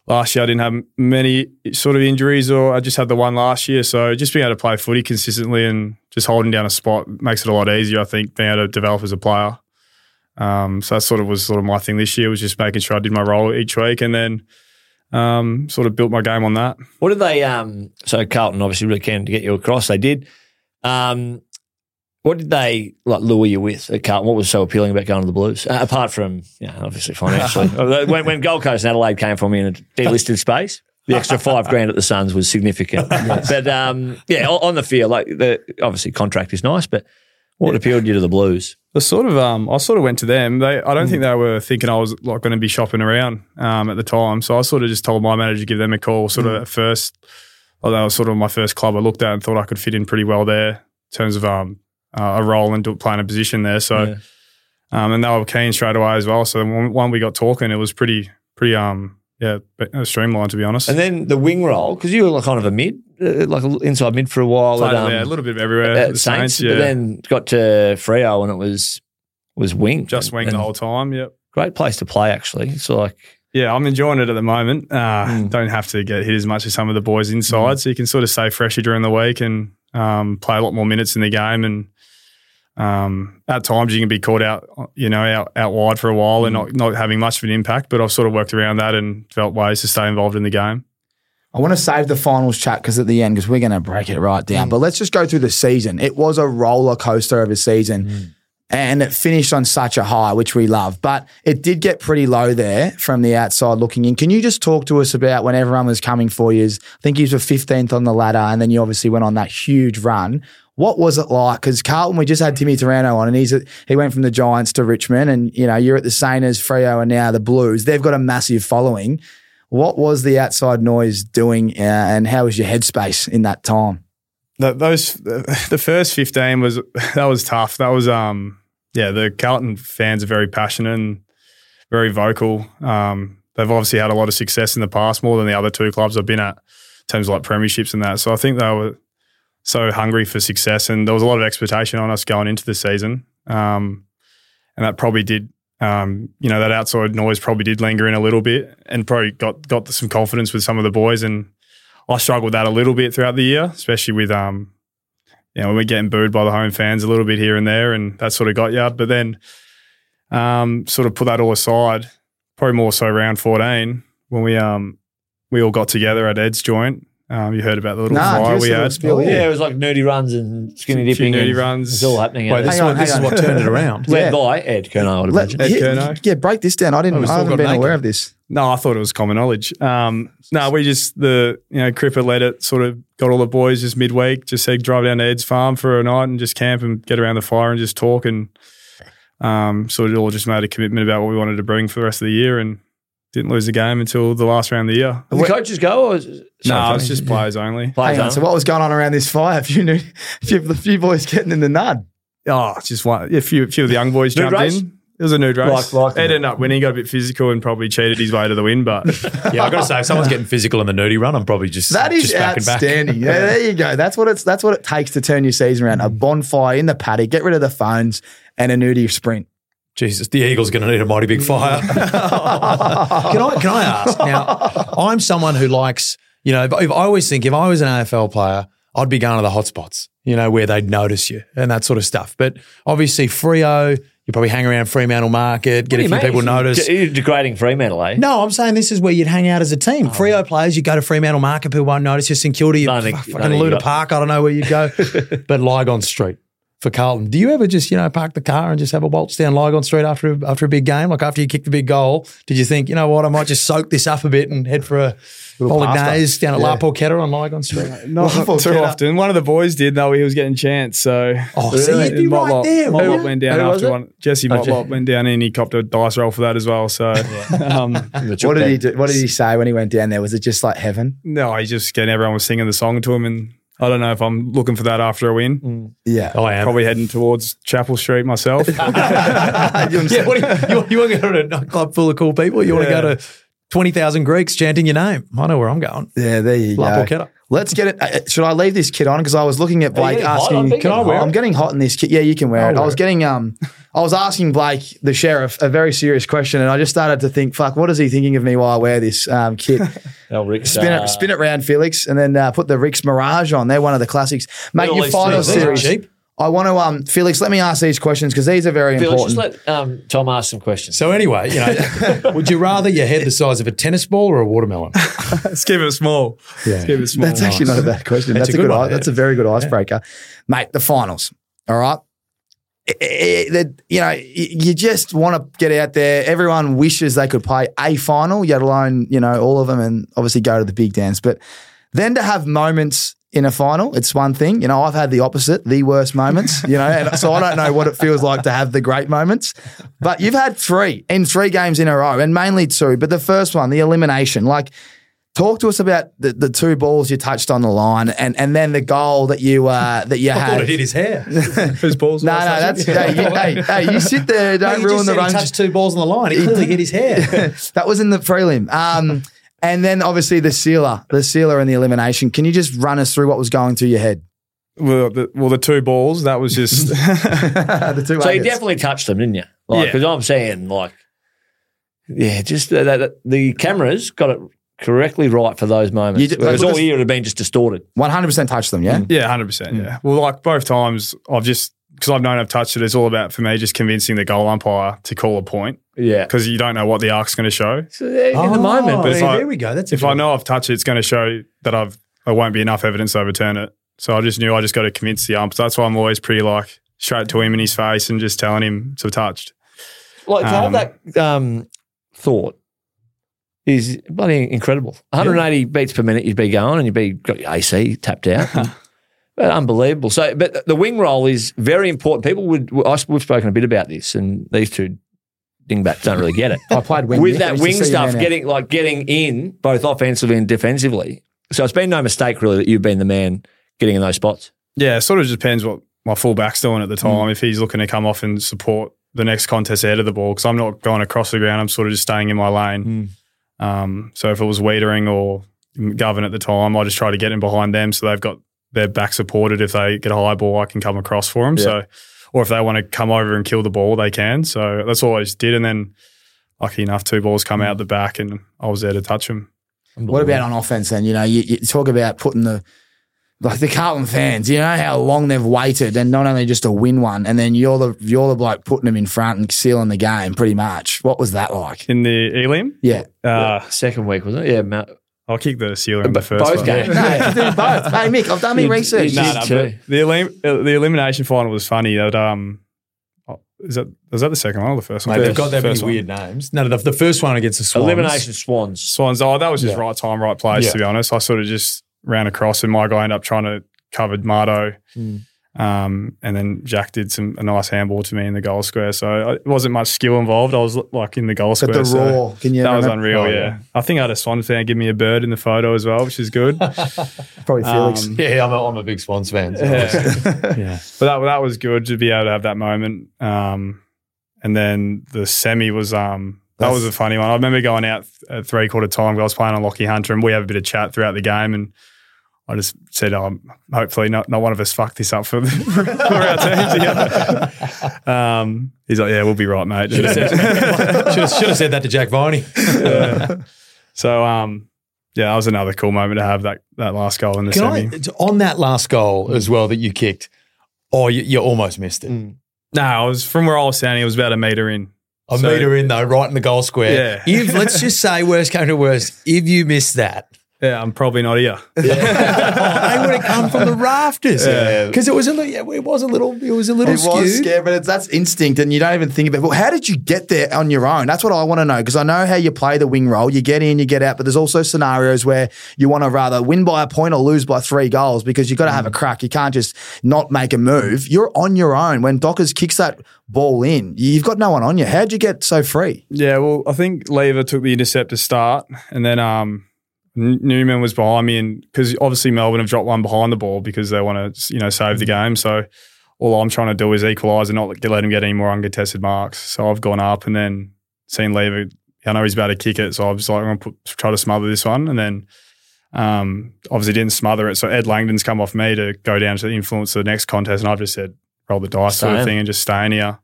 last year I didn't have many sort of injuries, or I just had the one last year. So just being able to play footy consistently and just holding down a spot makes it a lot easier. I think being able to develop as a player. Um, so that sort of was sort of my thing this year was just making sure I did my role each week, and then um, sort of built my game on that. What did they? Um, so Carlton obviously really keen to get you across. They did. Um, what did they like lure you with at Carlton? What was so appealing about going to the Blues? Uh, apart from, you know, obviously financially. When, when Gold Coast and Adelaide came for me in a delisted space, the extra five grand at the Suns was significant. But um, yeah, on, the field, like the obviously contract is nice, but what appealed you to the Blues? The sort of um, I sort of went to them. They, I don't think they were thinking I was like going to be shopping around um, at the time. So I sort of just told my manager to give them a call. Sort of at first, well, that was sort of my first club I looked at and thought I could fit in pretty well there in terms of um, uh, a role and do- playing a position there. So, Yeah. um, and they were keen straight away as well. So when, when we got talking, it was pretty pretty um yeah uh, streamlined to be honest. And then the wing role, because you were like kind of a mid, uh, like inside mid for a while. Played at, um, yeah, a little bit of everywhere. at the Saints, Saints, yeah, but then got to Freo and it was was wing. just And- wing the whole time. Yep. Great place to play, actually. It's like Yeah, I'm enjoying it at the moment. Uh, Mm. Don't have to get hit as much as some of the boys inside, so you can sort of stay fresher during the week and um, play a lot more minutes in the game. And um, at times you can be caught out, you know, out, out wide for a while and not, not having much of an impact. But I've sort of worked around that and felt ways to stay involved in the game. I want to save the finals chat because at the end, because we're going to break it right Mm. down. But let's just go through the season. It was a roller coaster of a season. Mm. And it finished on such a high, which we love. But it did get pretty low there from the outside looking in. Can you just talk to us about when everyone was coming for you? I think you were 15th on the ladder, and then you obviously went on that huge run. What was it like? Because Carlton, we just had Timmy Taranto on, and he's at, he went from the Giants to Richmond, and you know you're at the Saners, Freo, and now the Blues. They've got a massive following. What was the outside noise doing, uh, and how was your headspace in that time? Th those the first 15 was that was tough. That was um yeah, the Carlton fans are very passionate and very vocal. Um, they've obviously had a lot of success in the past, more than the other two clubs I've been at, in terms of like premierships and that. So I think they were so hungry for success, and there was a lot of expectation on us going into the season. Um, and that probably did, um, you know, that outside noise probably did linger in a little bit, and probably got got some confidence with some of the boys. And I struggled with that a little bit throughout the year, especially with um, you know, we're getting booed by the home fans a little bit here and there, and that sort of got you. But then, um, sort of put that all aside. Probably more so round fourteen when we um we all got together at Ed's joint Um, you heard about the little Nah, fire we had. spiel, Yeah, it was like nerdy runs and skinny Few dipping. nudie and runs. It's all happening. Wait, out this, there. Hang on, one, this is hang what on. turned it around. Led Yeah. by Ed Curnow, I would Let- imagine. Ed yeah, Curnow. yeah, break this down. I didn't. Oh, we I still haven't got been naked. aware of this. No, I thought it was common knowledge. Um, no, we just the you know Cripper led it. Sort of got all the boys just midweek. Just said drive down to Ed's farm for a night and just camp and get around the fire and just talk and um, sort of all just made a commitment about what we wanted to bring for the rest of the year and didn't lose the game until the last round of the year. Did the coaches go or? Is, No, sorry, it's just players only. players on. So what was going on around this fire? A few new, a few, a few boys getting in the nud. Oh, just one. A few, few of the young boys jumped race? in. It was a nude race. Like- like Ed the- ended up winning, He got a bit physical, and probably cheated his way to the win. But Yeah, I got to say, if someone's getting physical in the nudie run, I'm probably just That is just backing back. outstanding. yeah, there you go. That's what it's. That's what it takes to turn your season around. A bonfire in the paddock. Get rid of the phones and a nudie sprint. Jesus, the Eagles going to need a mighty big fire. can I can I ask now? I'm someone who likes you know. If, if I always think if I was an AFL player, I'd be going to the hotspots, you know, where they'd notice you and that sort of stuff. But obviously, Freo, you probably hang around Fremantle Market, get a few people notice. You're degrading Fremantle, eh? No, I'm saying this is where you'd hang out as a team. Freo players, you go to Fremantle Market, people won't notice you. St Kilda, you No, fucking no, I you Luna got- Park, I don't know where you go. but Lygon Street for Carlton. Do you ever just, you know, park the car and just have a waltz down Lygon Street after a, after a big game? Like after you kick the big goal, did you think, you know what, I might just soak this up a bit and head for a bolognese down at La Porchetta on Lygon Street? not Well, too often. One of the boys did though. He was getting chance. So Oh, see, you'd be right there. Motlop wouldn't went down Who after one. Jesse Oh, Motlop Je- went down and he copped a dice roll for that as well. So um, What did he do? What did he say when he went down there? Was it just like heaven? no, he just getting everyone was singing the song to him, and I don't know if I'm looking for that after a win. Mm. Yeah. Oh, I am. Probably heading towards Chapel Street myself. yeah, what you, you, you want to go to a nightclub full of cool people? You want to go to 20,000 Greeks chanting your name? I know where I'm going. Yeah, there you La go. Porchetta. Let's get it. uh, Should I leave this kit on? Because I was looking at Blake getting hot? asking. I'm Can I wear? hot. I'm getting hot in this kit. Yeah, you can wear I'll it. I was it. getting um, I was asking Blake, the sheriff, a very serious question, and I just started to think, fuck, what is he thinking of me while I wear this um, kit? Oh, Rick, spin uh, it, spin it round, Felix, and then uh, put the RIXX Mirage on. They're one of the classics. Mate, all your these final series. cheap. I want to, um, Felix, let me ask these questions because these are very Felix, important. just let um, Tom ask some questions. So anyway, you know, would you rather your head the size of a tennis ball or a watermelon? Let's keep it small. Let's keep it small. That's actually not a bad question. That's That's, a a good good. one, i- That's yeah. a very good icebreaker, mate. The finals. All right. I- I- that you know, you just want to get out there. Everyone wishes they could play a final, let alone you know all of them, and obviously go to the big dance. But then to have moments in a final, it's one thing. You know, I've had the opposite, the worst moments. You know, and so I don't know what it feels like to have the great moments. But you've had three in three games in a row, and mainly two. But the first one, the elimination, like. Talk to us about the, the two balls you touched on the line, and, and then the goal that you uh, that you I thought had. it hit his hair. Whose balls? No, no, that? that's hey, you, hey, hey, you sit there, don't you ruin the run. he touched two balls on the line. He clearly hit his hair. that was in the prelim. Um, and then obviously the sealer, the sealer and the elimination. Can you just run us through what was going through your head? Well, the, well, the two balls. That was just. the two So you definitely touched them, didn't you? Like, Yeah. because I'm saying, like, yeah, just the, the, the cameras got it correctly right for those moments. You did- Whereas look, all it's- year it had been just distorted. 100% touched them, yeah? Yeah, hundred percent. Hmm. Yeah. Well, like both times, I've just because I've known I've touched it. It's all about for me just convincing the goal umpire to call a point Yeah. because you don't know what the arc's going to show. So, yeah, in the moment. Oh, But if yeah, I- there we go. That's If I know I've touched it, it's going to show that I've there won't be enough evidence to overturn it. So I just knew I just got to convince the ump. So that's why I'm always pretty like straight to him in his face and just telling him to touched. Like to have Um, that um, thought is bloody incredible. 180 beats per minute, you'd be going, and you'd be got your AC tapped out. but unbelievable. So, but the wing roll is very important. People would. I, we've spoken a bit about this, and these two dingbats don't really get it. I played wing. With that wing stuff, getting like getting in both offensively and defensively. So it's been no mistake really that you've been the man getting in those spots. Yeah, it sort of just depends what my fullback's doing at the time. If he's looking to come off and support the next contest out of the ball, because I'm not going across the ground, I'm sort of just staying in my lane. Um, so if it was Weitering or Govern at the time, I just try to get in behind them so they've got their back supported. If they get a high ball, I can come across for them. So, or if they want to come over and kill the ball, they can. So that's all I just did. And then, lucky enough, two balls come out the back, and I was there to touch them. What about on offense then? You know, you, you talk about putting the like the Carlton fans. You know how long they've waited, and not only just to win one, and then you're the you're the bloke putting them in front and sealing the game. Pretty much. What was that like? In the Elim, Yeah, uh, Second week, wasn't it? Yeah, Mount, I'll kick the ceiling in the first Both one. games. no, doing both. Hey, Mick, I've done my research. you- No, no, but the elim- uh, the elimination final was funny. That um, oh, is that was that the second one or the first one? Mate, they've got that many First one. weird names. No, the, the first one against the Swans. Elimination Swans. Swans. Oh, that was just Yeah. right time, right place. Yeah. To be honest, I sort of just ran across, and my guy ended up trying to cover Mardo. Mm. Um, and then Jack did some a nice handball to me in the goal square. So it wasn't much skill involved. I was like in the goal But square. the so raw, can you that was unreal. Oh, yeah. yeah. I think I had a Swan fan give me a bird in the photo as well, which is good. Probably Felix. Um, Yeah, I'm a, I'm a big Swans fan. So Yeah. yeah. But that that was good to be able to have that moment. Um, and then the semi was um that That's- was a funny one. I remember going out at three quarter time. I was playing on Lachie Hunter, and we have a bit of chat throughout the game. And I just said, um, hopefully not, not one of us fucked this up for, for our team together. Um, he's like, yeah, we'll be right, mate. Should have said, should have, should have said that to Jack Viney. Yeah. So um, yeah, that was another cool moment to have that that last goal in the Can semi. I, on that last goal as well that you kicked, oh, you, you almost missed it. no, I was from where I was standing. It was about a meter in. A So- meter in though, right in the goal square. Yeah. If let's just say worst came to worst, if you missed that, Yeah, I'm probably not here. oh, they would have come from the rafters. Yeah. because it was a little, yeah, it was a little, it was a little It was skewed. scary, but it's, that's instinct, and you don't even think about. Well, how did you get there on your own? That's what I want to know because I know how you play the wing role. You get in, you get out, but there's also scenarios where you want to rather win by a point or lose by three goals because you've got to have a crack. You can't just not make a move. You're on your own when Dockers kicks that ball in. You've got no one on you. How'd you get so free? Yeah, well, I think Lever took the intercept to start, and then um, N- Newman was behind me, and because obviously Melbourne have dropped one behind the ball because they want to, you know, save the game. So all I'm trying to do is equalise and not let him get any more uncontested marks. So I've gone up and then seen Lever. I know he's about to kick it, so I was like, I'm going to try to smother this one, and then. Um, obviously didn't smother it, so Ed Langdon's come off me to go down to influence the next contest, and I've just said roll the dice sort of in. thing and just stay in here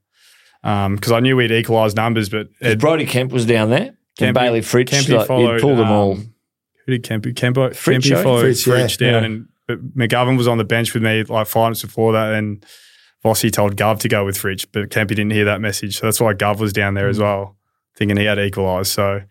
because I knew we'd equalise numbers, but Ed, Brody Kemp was down there. and Bailey Fritsch. Kempy like, followed, he'd pulled them all. Who did Kempy? Kempo, Fritsch, Kempy followed Fritsch, Fritsch, yeah, down, yeah. and but McGovern was on the bench with me like five minutes before that, and Vossi told Gov to go with Fritsch, but Kempy didn't hear that message, so that's why Gov was down there Mm. as well, thinking he had equalised. So.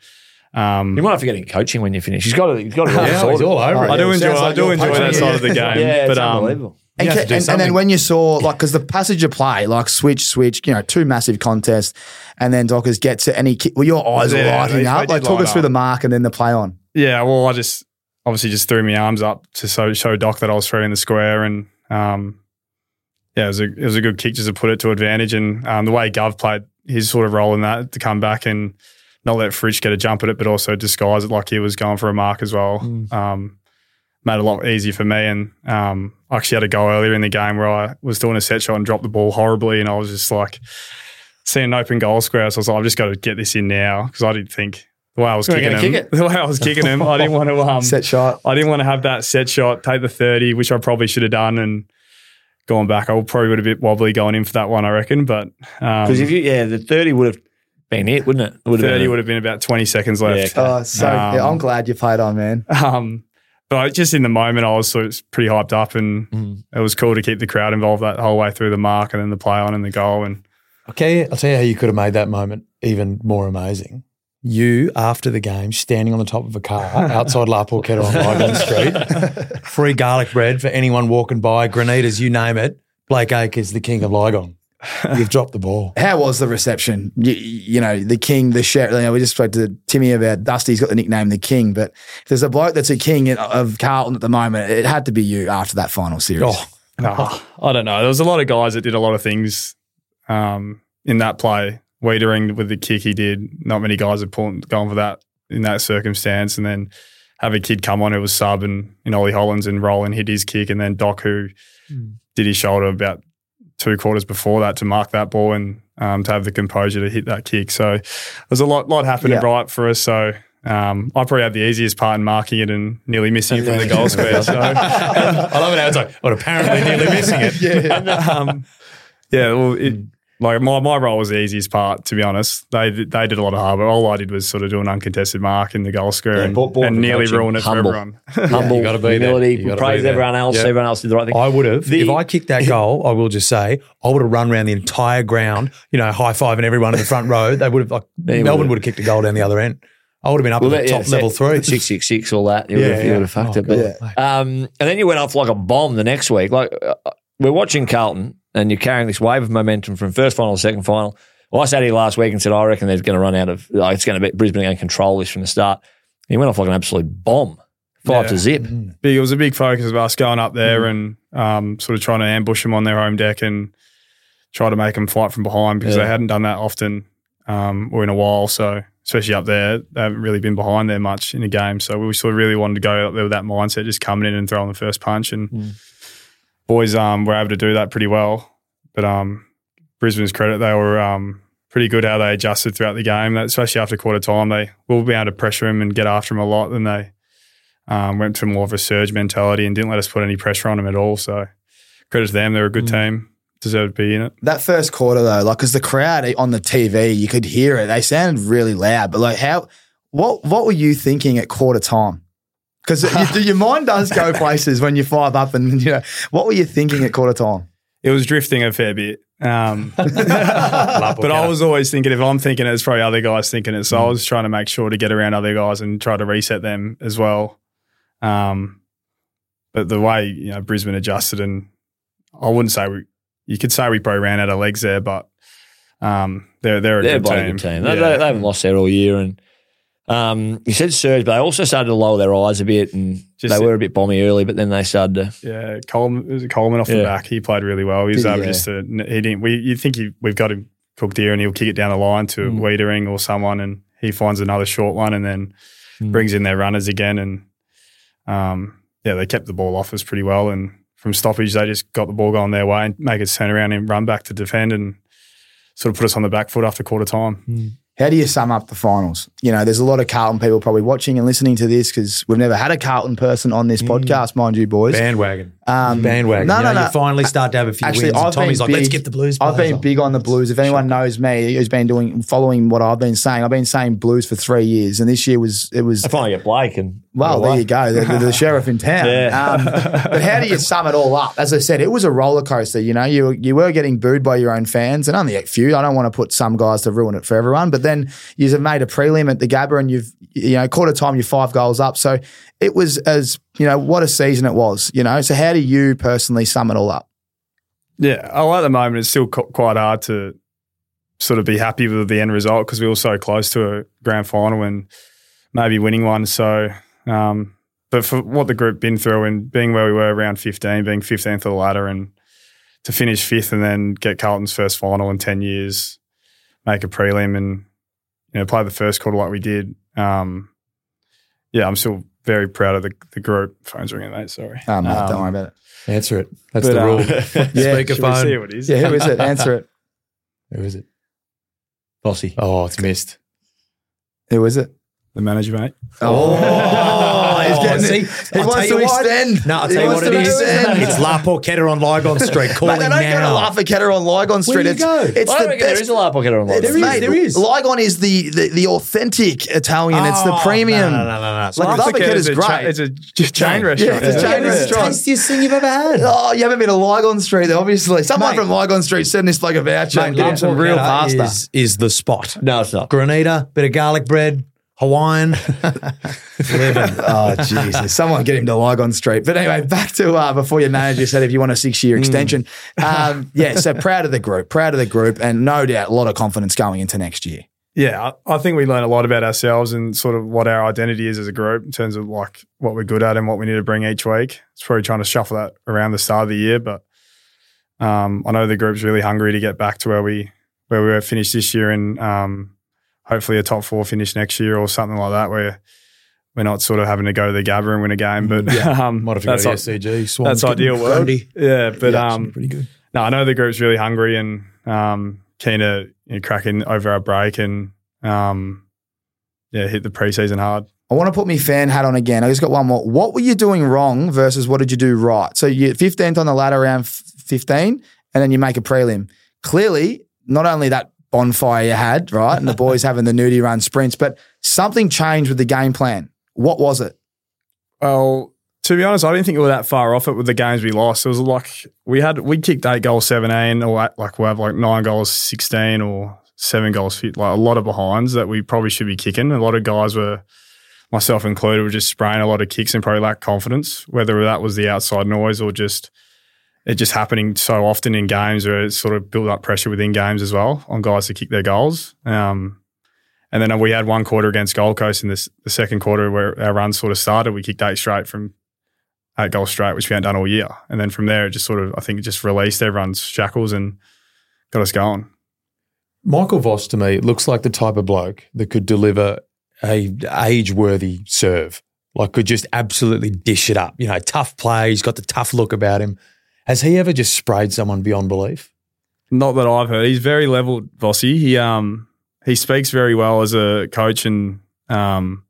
Um, You might have to get in coaching when you finish. He's got to. He's got to. Yeah, he's all over it. I do enjoy. sounds I do enjoy that side of the game. Yeah, it's but um, unbelievable. And, You have ca- to do and, and then when you saw like because the passage of play like switch switch you know two massive contests and then Dockers gets it and he well your eyes were Yeah, lighting they- up they like did talk light us through up. the mark and then the play on Yeah, well, I just obviously just threw my arms up to so, show Doc that I was free in the square, and um, yeah, it was a it was a good kick just to put it to advantage, and um, the way Gov played his sort of role in that to come back and not let Fritsch get a jump at it, but also disguise it like he was going for a mark as well. Um, made it a lot easier for me, and um, I actually had a go earlier in the game where I was doing a set shot and dropped the ball horribly, and I was just like seeing an open goal square, so I was like, I've just got to get this in now because I didn't think. The way I was kicking him, kick it. the way I was kicking him, I didn't want to um, set shot I didn't want to have that set shot, take the 30, which I probably should have done and gone back. I probably would have been wobbly going in for that one, I reckon. But um, Because if you, yeah, the thirty would have been it, wouldn't it? it would have 30 been would have been about 20 seconds left. Yeah, oh so Um, yeah, I'm glad you played on man Um, but I, just in the moment, I was sort of pretty hyped up and Mm. it was cool to keep the crowd involved that whole way through the mark and then the play on and the goal. And Okay, I'll tell you how you could have made that moment even more amazing. You, after the game, standing on the top of a car outside La Porchetta on Lygon Street, free garlic bread for anyone walking by, granitas, you name it. Blake Acres, the king of Lygon. You've dropped the ball. how was the reception you, you know the king the sheriff you know, we just spoke to Timmy about Dusty. He's got the nickname the king but if there's a bloke that's a king of Carlton at the moment it had to be you after that final series Oh, Nah, I don't know. There was a lot of guys that did a lot of things um, in that play. Weitering with the kick he did. Not many guys have pulled, gone for that in that circumstance. And then have a kid come on who was sub and in Ollie Hollands and Roland hit his kick. And then Doc, who did his shoulder about two quarters before that to mark that ball and um, to have the composure to hit that kick. So there's a lot, lot happened Yeah. right for us. So um, I probably had the easiest part in marking it and nearly missing it from the goal square. So. I love it how it's like, well, apparently nearly missing it. yeah um, yeah, well, it, like my, my role was the easiest part, to be honest. They did- they did a lot of hard work. All I did was sort of do an uncontested mark in the goal square Yeah, and, ball- ball and nearly coaching. ruin it Humble. for everyone. humble, you gotta be there. humility, You gotta praise be there. everyone else. Yeah. Everyone else did the right thing. I would have. The- if I kicked that goal, I will just say, I would have run around the entire ground, you know, high fiving everyone in the front row. They would have, like, They Melbourne would've. would have kicked a goal down the other end. I would have been up Well, at the that- top yeah, level three. six six six, all that. You Yeah, would have, you yeah. would have fucked Oh, it. But, God, mate. um, and then you went off like a bomb the next week. Like uh, we're watching Carlton, and you're carrying this wave of momentum from first final to second final. Well, I sat here last week and said I reckon they're going to run out of. Like, it's going to be Brisbane going to control this from the start. He went off like an absolute bomb, five Yeah. to zip. big. It was a big focus of us going up there and um, sort of trying to ambush them on their home deck and try to make them fight from behind because Yeah. they hadn't done that often um, or in a while. So especially up there, they haven't really been behind there much in the game. So we sort of really wanted to go up there with that mindset, just coming in and throwing the first punch. And boys um, were able to do that pretty well. But um, Brisbane's credit, they were um, pretty good how they adjusted throughout the game, especially after quarter time. They will be able to pressure him and get after him a lot. Then they um, went to more of a surge mentality and didn't let us put any pressure on them at all. So credit to them. They're a good team. Deserve to be in it. That first quarter though, like, because the crowd on the TV, you could hear it. They sounded really loud. But like, how? What What were you thinking at quarter time? Because your mind does go places when you five up, and you know what were you thinking at quarter time? It was drifting a fair bit. Um, but I was always thinking if I'm thinking it, it's probably other guys thinking it. So I was trying to make sure to get around other guys and try to reset them as well. Um, but the way you know Brisbane adjusted, and I wouldn't say we, you could say we probably ran out of legs there, but um, they're they're a They're good bloody team. good team. They, Yeah. they, they haven't lost there all year. And um, you said surge, but they also started to lower their eyes a bit, and Just- they were a bit bomby early. But then they started to. Yeah, Coleman, was Coleman off the Yeah. back. He played really well. He was Did able Yeah. just to, he didn't, we, you think he, we've got him cooked here and he'll kick it down the line to Mm. Weitering or someone and he finds another short one and then Mm. brings in their runners again. And um, yeah, they kept the ball off us pretty well. And from stoppage, they just got the ball going their way and make us turn around and run back to defend and sort of put us on the back foot after quarter time. How do you sum up the finals? You know, there's a lot of Carlton people probably watching and listening to this because we've never had a Carlton person on this podcast, mind you, boys. Bandwagon. Um, Bandwagon. No, you no, know, no. You finally start to have a few Actually, wins. and I've Tommy's been like, let's get the Blues. I've been on." big on the Blues. If anyone knows me, who's been doing following what I've been saying, I've been saying Blues for three years, and this year was it was I finally get Blake and well, there you go, the, the, the sheriff in town. Yeah. Um, but how do you sum it all up? As I said, it was a roller coaster. You know, you you were getting booed by your own fans, and only a few. I don't want to put some guys to ruin it for everyone, but then you've made a prelim at the Gabba, and you've you know quarter time you're five goals up. So it was as you know what a season it was. You know, so how do you personally sum it all up? Yeah, oh, at the moment it's still quite hard to sort of be happy with the end result because we were so close to a grand final and maybe winning one. So, um, but for what the group been through and being where we were around 15, being 15th of the ladder and to finish fifth and then get Carlton's first final in 10 years, make a prelim and, you know, play the first quarter like we did. Um, yeah, I'm still very proud of the, the group. Phone's ringing, mate. Sorry. Oh, mate, don't Um, worry about it. Answer it. That's but, the um, rule. Yeah, Should we see Speakerphone. what it is? Yeah, who is it? Answer it. Who is it? Bossy. Oh, it's missed. Who is it? The manager, mate. Oh, oh. he's getting see, it. He I'll wants tell to what. extend. No, I'll He tell you wants what it to is. extend. It's La Porchetta on Lygon Street. Call Mate, him they don't go to now. La Forqueta on Lygon Street. you it's, go? it's I the reckon there best. is a lap pocket on It's, There is, mate, there is. Lygon is the, the, the authentic Italian. it's the Oh, premium. No, no, no, no. no. Like, La Forqueta is great. cha- it's a ch- chain restaurant. it's a chain It's the restaurant. tastiest thing you've ever had. Oh, you haven't been to Lygon Street, though, obviously. Someone Mate. from Lygon Street sent this like a voucher and Mate, give him some real La pasta. Is, is the spot. No, it's not. Granita, bit of garlic bread, Hawaiian. Living. Oh, Jesus. Someone get him to Lygon Street. But anyway, back to uh, before your manager said if you want a six year extension. Um, yeah, so proud of the group, proud of the group, and no doubt a lot of confidence going into next year. Yeah, I, I think we learn a lot about ourselves and sort of what our identity is as a group in terms of like what we're good at and what we need to bring each week. It's probably trying to shuffle that around the start of the year, but um, I know the group's really hungry to get back to where we where we were finished this year and um, hopefully a top four finish next year or something like that where we're not sort of having to go to the Gabba and win a game. But yeah. um, Might have to go that's, to i- the SCG. Swans that's ideal world. Grundy. Yeah, but Yeah, um, pretty good. no, I know the group's really hungry and um, keen to you know, crack in over our break and um, yeah, hit the preseason hard. I want to put my fan hat on again. I just got one more. What were you doing wrong versus what did you do right? So you're 15th on the ladder around 15, and then you make a prelim. Clearly, not only that bonfire you had, right, and the boys having the nudie run sprints, but something changed with the game plan. What was it? Well, to be honest, I didn't think we were that far off it with the games we lost. It was like we had we kicked eight goals, seventeen, or like we'll have like nine goals, sixteen, or seven goals like a lot of behinds that we probably should be kicking. A lot of guys were, myself included, were just spraying a lot of kicks and probably lacked confidence, whether that was the outside noise or just it just happening so often in games where it sort of built up pressure within games as well on guys to kick their goals. Um, and then we had one quarter against Gold Coast in this, the second quarter where our run sort of started. We kicked eight straight from eight goals straight, which we hadn't done all year. And then from there, it just sort of, I think it just released everyone's shackles and got us going. Michael Voss to me looks like the type of bloke that could deliver a age worthy serve. Like could just absolutely dish it up. You know, tough play. He's got the tough look about him. Has he ever just sprayed someone beyond belief? Not that I've heard. He's very level, Vossi. He um he speaks very well as a coach and um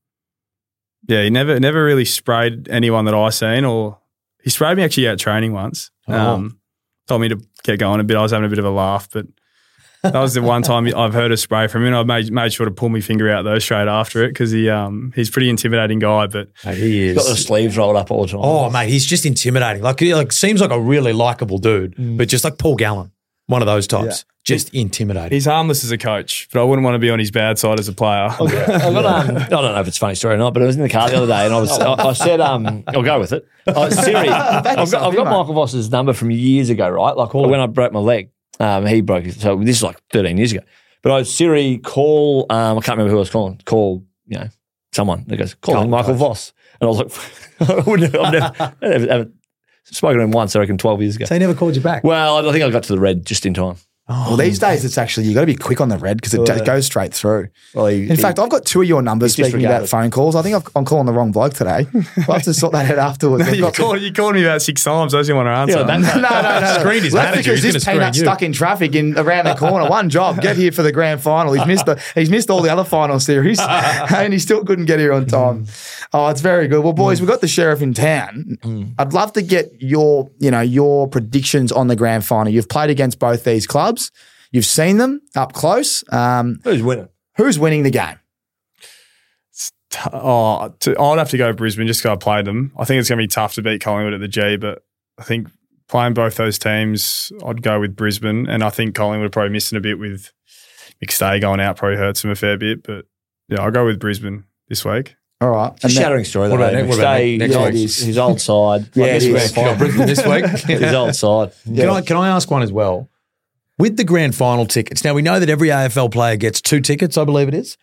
yeah, he never never really sprayed anyone that I've seen or he sprayed me actually out training once. Oh. Um told me to get going a bit. I was having a bit of a laugh, but that was the one time I've heard a spray from him. I made made sure to pull my finger out though straight after it because he um he's a pretty intimidating guy. But he He's got the sleeves rolled up all the time. Oh mate, he's just intimidating. Like, he, like seems like a really likable dude, but just like Paul Gallen, one of those types, just intimidating. he's harmless as a coach. But I wouldn't want to be on his bad side as a player. I've got, um, I don't know if it's a funny story or not, but I was in the car the other day and I was I, I said um I'll go with it. Uh, Siri, I've got, I've got. Michael Voss's number from years ago, right? Like when I broke my leg, um, he broke it. So this is like 13 years ago. But I Siri call um I can't remember who I was calling. Call you know someone that goes calling Michael Voss, and I was like, I wouldn't, I've never, I haven't- haven't spoken to him once. I reckon 12 years ago. so he never called you back. Well, I think I got to the red just in time. Well, oh, these days it's actually you got to be quick on the red because it do- goes straight through. Well, he, In fact, I've got two of your numbers speaking about phone calls. I think I've, I'm calling the wrong bloke today. We'll have to sort that out afterwards. I've you, got to- called, you called me about six times. I just didn't want to answer. Yeah, that- no, no, no. Screened his Well, that's manager. because He's this gonna peanut's screen you. stuck in traffic in around the corner. One job, get here for the grand final. He's missed the, he's missed all the other final series, and he still couldn't get here on time. Oh, it's very good. Well, boys, mm. we've got the sheriff in town. Mm. I'd love to get your, you know, your predictions on the grand final. You've played against both these clubs. You've seen them up close. Um, who's winning? who's winning the game? Oh, to, I'd have to go Brisbane just because I played them. I think it's going to be tough to beat Collingwood at the G, but I think playing both those teams, I'd go with Brisbane. And I think Collingwood are probably missing a bit with McStay going out, probably hurts them a fair bit. But yeah, I'll go with Brisbane this week. All right. It's a shattering story. What though, about eh? ne- what about McStay, next Yeah, his, it old, is. his old side. Yeah, Like this is. grand final. Brisbane this week. his old side. Can I can I ask one as well? With the grand final tickets, now we know that every AFL player gets two tickets, I believe it is.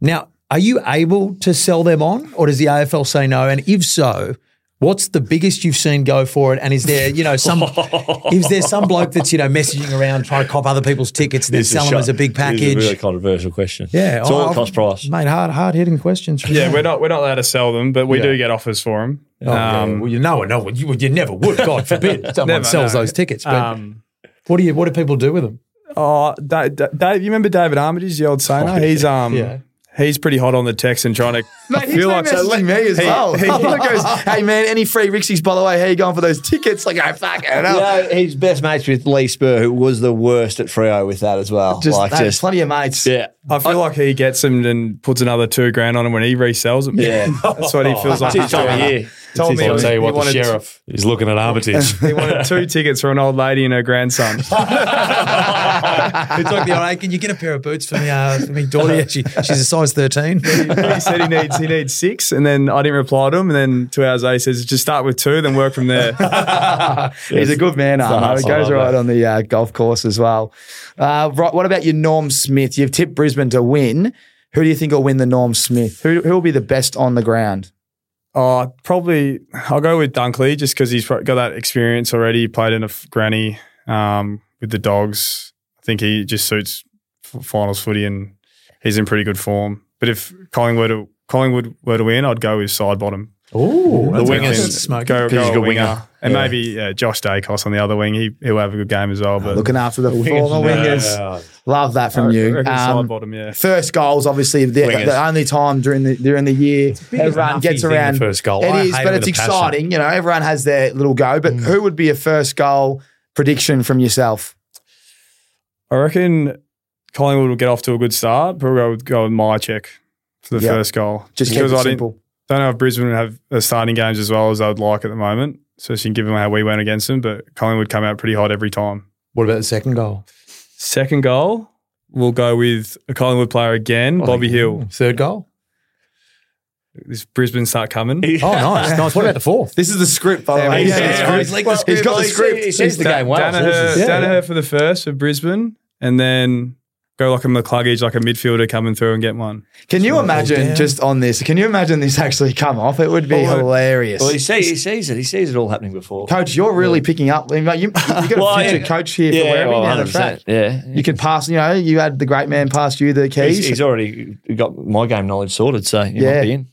Now, are you able to sell them on, or does the AFL say no? And if so, what's the biggest you've seen go for it? And is there, you know, some is there some bloke that's you know messaging around trying to cop other people's tickets and then sell them shot- as a big this is package? a really controversial question. yeah, it's all oh, at cost price. mate. Hard hard hitting questions. From Yeah, you. we're not we're not allowed to sell them, but we Yeah. do get offers for them. Oh, yeah. well, you know, no, you, you never would. God forbid someone Never, sells no. those tickets. But Um, what do you? What do people do with them? oh, Da- Da- Dave, you remember David Armitage, the old Sainer? He's um, Yeah. he's pretty hot on the text and trying to. I Mate, he's been messaging me as he- well. he- He goes, hey man, any free Rixies, by the way, how you going for those tickets? Like, oh, fuck it. You know, he's best mates with Lee Spurr, who was the worst at Freo with that as well. Just, like, hey, just plenty of mates. yeah. I feel like he gets them and puts another two grand on them when he resells them. Yeah. that's what he feels like. It's his time of year. Told me I'll he- tell you what, the wanted- sheriff is looking at Armitage. He wanted two tickets for an old lady and her grandson. it's like the old, hey, can you get a pair of boots for me, uh, for me daughter? Yeah, she, she's a size 13. he said he needs he needs six, and then I didn't reply to him. And then two hours later, he says just start with two, then work from there. He's a good man, Armo. He goes right that. on the uh, golf course as well. Uh, right, what about your Norm Smith? You've tipped Brisbane to win. Who do you think will win the Norm Smith? Who who will be the best on the ground? Oh, probably I'll go with Dunkley just because he's got that experience already. He played in a f- granny um, with the Dogs. I think he just suits f- finals footy and he's in pretty good form. But if Collingwood Collingwood were to win, I'd go with Sidebottom. Ooh, The wingers smoke. go, he's go a a good winger. winger. And Yeah. maybe yeah, Josh Daicos on the other wing. He he'll have a good game as well. But Looking after the former wingers. Love that from I you. reckon Um, Sidebottom, yeah. First goals, obviously, the, the only time during the during the year everyone gets thing, the around. first goal. It I is, but it's with passion. exciting. You know, everyone has their little go. But who would be a first goal prediction from yourself? I reckon Collingwood will get off to a good start. Probably we'll go with, go Mihocek for the Yep. first goal. Just keep because it I simple. don't know if Brisbane have uh, starting games as well as I would like at the moment, especially given how we went against them. But Collingwood come out pretty hot every time. What about the second goal? Second goal, we'll go with a Collingwood player again, oh, Bobby Hill. Third goal. This Brisbane start coming. Oh, nice. nice. What about the fourth? This is the script, by the way. Yeah, He's got the yeah, script. he's like Well, he's got the script. He sees the Da- game well. Daniher, Yeah. Daniher for the first for Brisbane, and then go like a McCluggage, like a midfielder coming through and get one. Can you imagine down. just on this? Can you imagine this actually come off? It would be Well, hilarious. Well, he sees, he sees it. He sees it all happening before. Coach, you're really picking up. You, you, have got a future yeah. coach here for wherever well, you down the 100%. track. Yeah. You could pass, you know, you had the great man pass you the keys. He's, he's already got my game knowledge sorted, so you Yeah. might be in.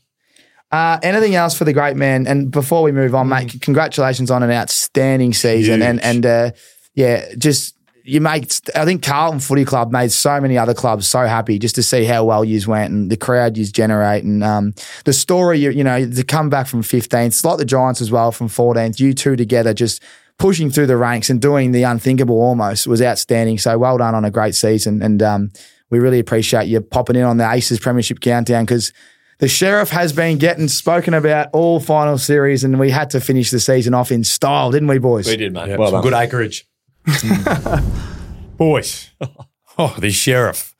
Uh, anything else for the great man? And before we move on, mate, congratulations on an outstanding season. And and uh, yeah, just you make. I think Carlton Footy Club made so many other clubs so happy just to see how well yous went and the crowd yous generate and um, the story. You, you know, to come back from 15th, it's like the Giants as well from 14th. You two together just. Pushing through the ranks and doing the unthinkable almost was outstanding. So well done on a great season. And um, we really appreciate you popping in on the Aces Premiership Countdown because the sheriff has been getting spoken about all final series, and we had to finish the season off in style, didn't we, boys? We did, mate. Yeah, well some done. good acreage. Boys. Oh, the sheriff.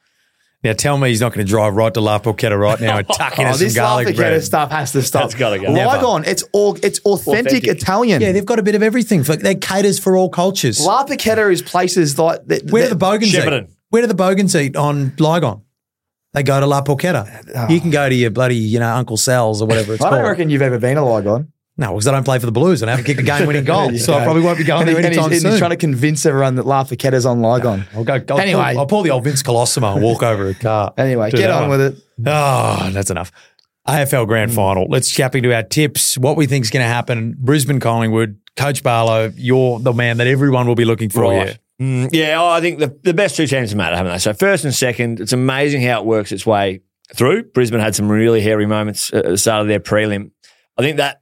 Now tell me he's not going to drive right to La Porchetta right now and tuck in Oh, some this garlic Lafayette bread. stuff has to stop. That's gotta go. Never. Lygon, it's all it's authentic, Authentic. Italian. Yeah, they've got a bit of everything. For, they caters for all cultures. La Piquetta is places like that. Where do the Bogans Shepparton. eat? Where do the Bogans eat on Lygon? They go to La Porchetta. Ah. You can go to your bloody, you know, Uncle Sal's or whatever it's I called. don't reckon you've ever been a Lygon. No, because I don't play for the Blues and I haven't kicked a game-winning goal, you so I probably won't be going And, there he- and he's, anytime and soon. he's trying to convince everyone that La Piquetta's on Lygon. I'll go. I'll, Anyway. pull, I'll pull the old Vince Colosimo and walk over a car. Anyway, get on one. with it. Oh, that's enough. AFL Grand Final. Let's jump into our tips. What we think is going to happen. Brisbane Collingwood. Coach Barlow, you're the man that everyone will be looking for. Right. Mm, yeah, oh, I think the, the best two teams matter, haven't they? So first and second, it's amazing how it works its way through. Brisbane had some really hairy moments at the start of their prelim. I think that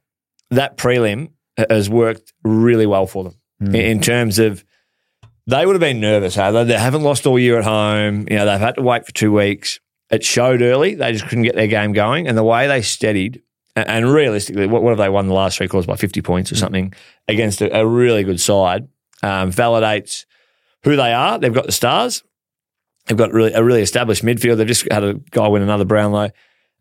that prelim has worked really well for them in, in terms of they would have been nervous. Hey? They, they haven't lost all year at home. You know, they've had to wait for two weeks. It showed early. They just couldn't get their game going, and the way they steadied. And, realistically, what, what have they won the last three quarters by fifty points or something against a, a really good side? Um, validates who they are. They've got the stars. They've got really a really established midfield. They've just had a guy win another Brownlow.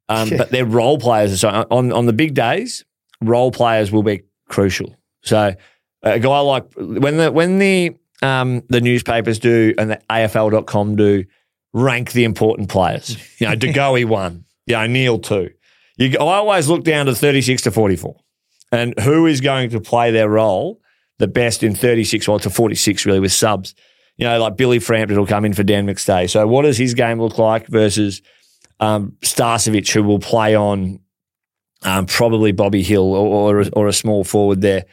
Um, but their role players. So on on the big days, role players will be crucial. So a guy like when the when the um, the newspapers do and the AFL.com do rank the important players. You know, DeGoey one. You know, Neale two. You, I always look down to thirty six to forty four, and who is going to play their role the best in thirty six or to forty six really with subs. You know, like Billy Frampton will come in for Dan McStay. So what does his game look like versus um, Starcevich, who will play on um, probably Bobby Hill or, or, a, or a small forward there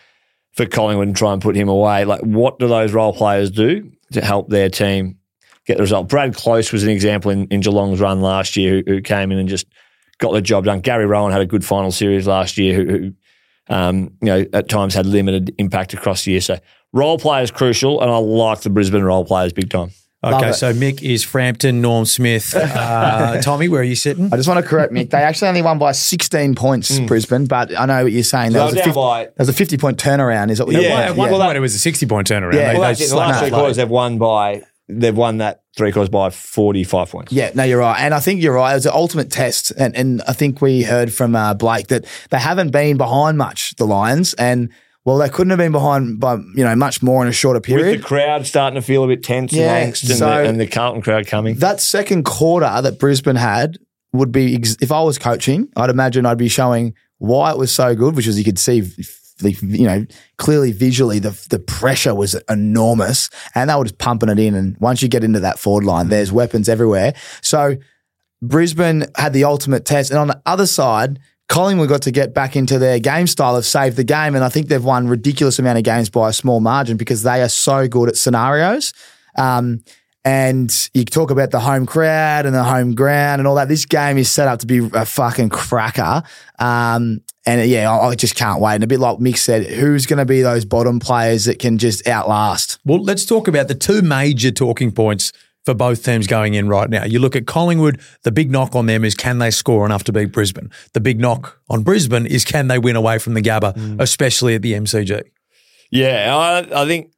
for Collingwood and try and put him away. Like, what do those role players do to help their team get the result? Brad Close was an example in, in Geelong's run last year who, who came in and just got the job done. Gary Rohan had a good final series last year who, who um, you know, at times had limited impact across the year. So role players crucial, and I like the Brisbane role players big time. Love Okay, it. so Mick is Frampton, Norm Smith. Uh, Tommy, where are you sitting? I just want to correct Mick. They actually only won by 16 points, Brisbane, but I know what you're saying. There was, a 50, by there was a 50 point turnaround. Is that what Yeah, you At one well, point, it was a 60 point turnaround. Yeah, They- well, they that's it. The slapped last three it. quarters they've won by they've won that three quarters by forty five points. Yeah, no, you're right. And I think you're right. It was an ultimate test. And, and I think we heard from uh, Blake that they haven't been behind much, the Lions. And, well, they couldn't have been behind by, you know, much more in a shorter period. With the crowd starting to feel a bit tense Yeah, and angst, and, so- the, and the Carlton crowd coming. that second quarter that Brisbane had would be, ex- if I was coaching, I'd imagine I'd be showing why it was so good, which was you could see, the, you know, clearly visually the the pressure was enormous, and they were just pumping it in. And once you get into that forward line, there's weapons everywhere. So Brisbane had the ultimate test, and on the other side. Collingwood got to get back into their game style of save the game, and I think they've won ridiculous amount of games by a small margin because they are so good at scenarios. Um, and you talk about the home crowd and the home ground and all that. This game is set up to be a fucking cracker. Um, and yeah, I, I just can't wait. And a bit like Mick said, who's going to be those bottom players that can just outlast? Well, let's talk about the two major talking points for both teams going in right now. You look at Collingwood, the big knock on them is can they score enough to beat Brisbane? The big knock on Brisbane is can they win away from the Gabba, mm. especially at the MCG? Yeah, I, I think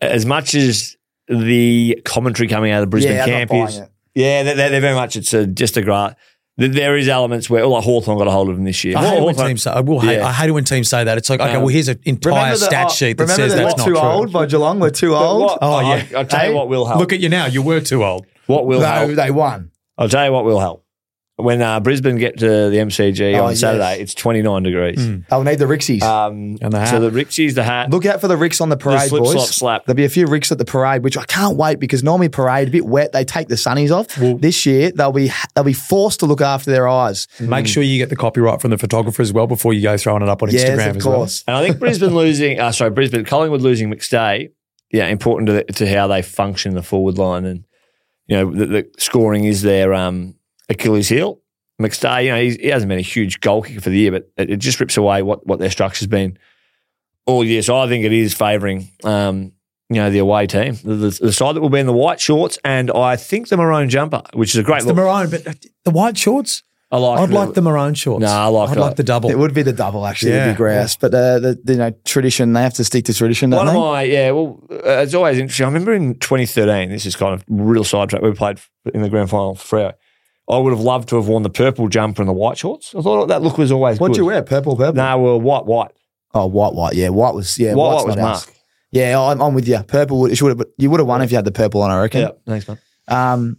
as much as the commentary coming out of the Brisbane Yeah, camp is. it. Yeah, they're, they're very much. It's a, just a grass. There is elements where, like Hawthorn got a hold of him this year. I hate, when teams say, I, will hate, Yeah. I hate when teams say that. It's like, okay, Um, well, here's an entire stat oh, sheet that says the that's not too true. old by Geelong. We're too old. what- Oh, yeah. I, I'll tell you what will help. Look at you now. You were too old. what will no, help. they won. I'll tell you what will help. When uh, Brisbane get to the MCG Oh, on yes. Saturday, it's 29 degrees. I'll need the Rixies. Um, And the hat. so the Rixies, the hat, Look out for the RIXX on the parade, slip, boys. slop, slap. There'll be a few RIXX at the parade, which I can't wait because normally parade a bit wet. They take the sunnies off. this year they'll be they'll be forced to look after their eyes. Make sure you get the copyright from the photographer as well before you go throwing it up on Yes, Instagram of as course. And I think Brisbane losing, uh, sorry, Brisbane, Collingwood losing McStay, yeah, important to, to how they function in the forward line. And, you know, the, the scoring is their um, Achilles heel. McStay, you know, he's, he hasn't been a huge goal kicker for the year, but it, it just rips away what, what their structure's been all year. So I think it is favouring, um, you know, the away team, the, the, the side that will be in the white shorts and I think the maroon jumper, which is a great well. The maroon, but uh, the white shorts? I like I'd like the maroon shorts. No, I like I'd it. like the double. It would be the double actually. It'd Yeah. be grouse, but uh, the, the you know tradition they have to stick to tradition. Don't One of my, yeah, well, uh, it's always interesting. I remember in 2013, this is kind of real sidetrack, we played in the grand final for Freo. I would have loved to have worn the purple jumper and the white shorts. I thought that look was always What'd good. you wear? Purple, purple. No, well, white, white. Oh, white, white. Yeah, white was yeah. white, white was. Mark. Yeah, I'm, I'm with you. Purple would, should have, you would have won if you had the purple on. I reckon. Yeah, thanks, man. Um,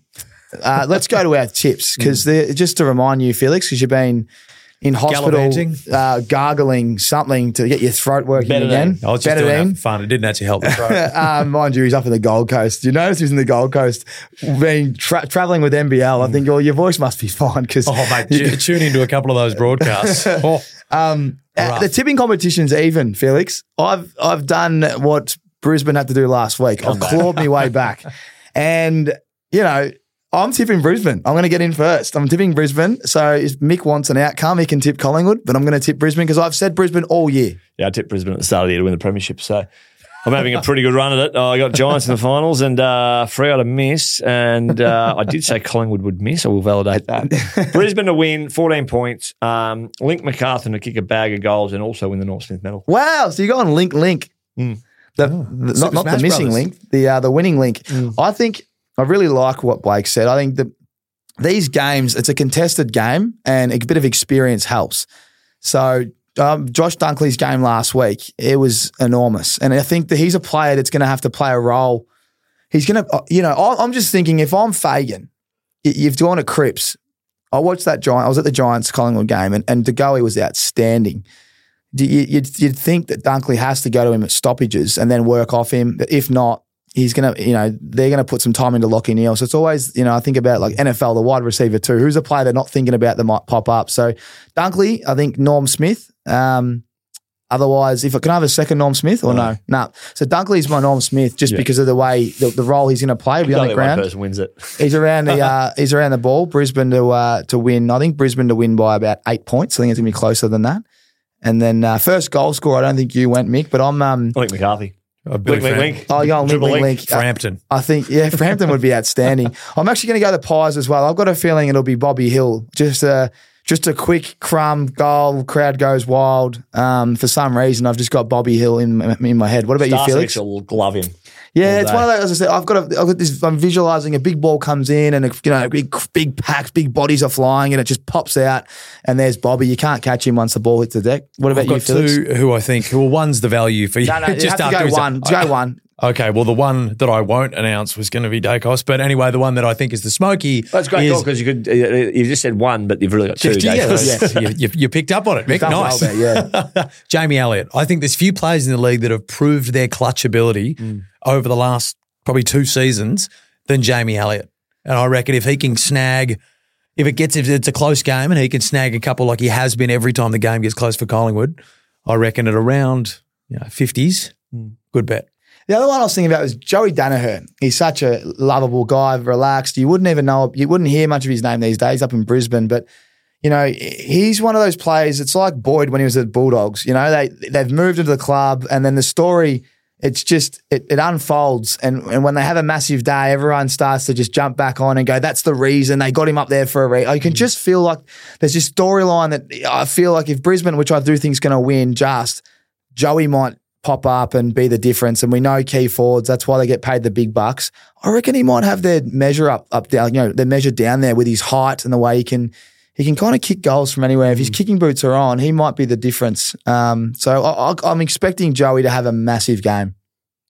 uh, let's go to our tips because just to remind you, Felix, because you've been in hospital uh, gargling something to get your throat working Betadine. again. I was just doing that Betadine. for fun. It didn't actually help the throat. um, mind you, he's up in the Gold Coast. You notice he's in the Gold Coast, being tra- traveling with NBL. I think well, your voice must be fine because oh, mate, tu- tune into a couple of those broadcasts. Oh, um, uh, the tipping competition's even. Felix, I've I've done what Brisbane had to do last week. I've clawed my way back, and you know. I'm tipping Brisbane. I'm going to get in first. I'm tipping Brisbane. So if Mick wants an outcome, he can tip Collingwood, but I'm going to tip Brisbane because I've said Brisbane all year. Yeah, I tipped Brisbane at the start of the year to win the premiership. So I'm having a pretty good run at it. Oh, I got Giants in the finals and uh, Freo to miss. And uh, I did say Collingwood would miss. I will validate that. Brisbane to win, 14 points. Um, Link McCarthy to kick a bag of goals and also win the Norm Smith medal. Wow. So you go on link, link. Mm. The, Oh, the- not, not the missing Brothers. link, the uh, the winning link. Mm. I think I really like what Blake said. I think that these games, it's a contested game and a bit of experience helps. So um, Josh Dunkley's game last week, it was enormous. And I think that he's a player that's going to have to play a role. He's going to, you know, I'm just thinking if I'm Fagan, you've gone to Crisp. I watched that Giant. I was at the Giants Collingwood game, and and DeGoey was outstanding. You, you'd, you'd think that Dunkley has to go to him at stoppages and then work off him. If not, he's gonna, you know, they're gonna put some time into Lachie Neale. So it's always, you know, I think about like NFL, the wide receiver too. Who's a player they're not thinking about that might pop up? So Dunkley, I think Norm Smith. Um, otherwise, if I can I have a second Norm Smith or no, no. So Dunkley's my Norm Smith just Yeah. because of the way the, the role he's going to play, be on Only the one ground. person wins it. He's around the uh, he's around the ball. Brisbane to uh, to win. I think Brisbane to win by about eight points. I think it's gonna be closer than that. And then uh, first goal score. I don't think you went, Mick, but I'm um. I think McCarthy. Uh, Billy Link, link, Fram- link. Oh, you on link, Triple link, link. link. Uh, Frampton. I think yeah, Frampton would be outstanding. I'm actually going to go the Pies as well. I've got a feeling it'll be Bobby Hill. Just a just a quick crumb goal. Crowd goes wild. Um, for some reason, I've just got Bobby Hill in in my head. What about you, Felix? Starcevich will glove him. Yeah, all it's day. one of those. As I said, I've got, a, I've got this. I'm visualizing a big ball comes in, and a, you know, big big packs, big bodies are flying, and it just pops out, and there's Bobby. You can't catch him once the ball hits the deck. What about I've you, got Felix? two who I think, well, one's the value for you. No, no, you have to after go we say- one. Go one. Okay, well, the one that I won't announce was going to be Daicos, but anyway, the one that I think is the smoky. That's great is because you could. Uh, you just said one, but you've really got two. Yeah, yes. you, you, you picked up on it, Mick. Done well Nice. there, yeah. Jamie Elliott. I think there's few players in the league that have proved their clutch ability Mm. Over the last probably two seasons than Jamie Elliott. And I reckon if he can snag, if it gets, if it's a close game and he can snag a couple like he has been every time the game gets close for Collingwood, I reckon at around you know, 50s, Mm. good bet. The other one I was thinking about was Joey Daniher. He's such a lovable guy, relaxed. You wouldn't even know, you wouldn't hear much of his name these days up in Brisbane, but you know, he's one of those players. It's like Boyd when he was at Bulldogs. You know, they they've moved into the club, and then the story. It's just it, it unfolds, and and when they have a massive day, everyone starts to just jump back on and go. That's the reason they got him up there for a reason. You can mm. just feel like there's this storyline that I feel like if Brisbane, which I do think is going to win, just Joey might pop up and be the difference. And we know key forwards, that's why they get paid the big bucks. I reckon he might have their measure up, up down, you know, their measure down there with his height and the way he can, he can kind of kick goals from anywhere. If his kicking boots are on, he might be the difference. Um, so I, I, I'm expecting Joey to have a massive game.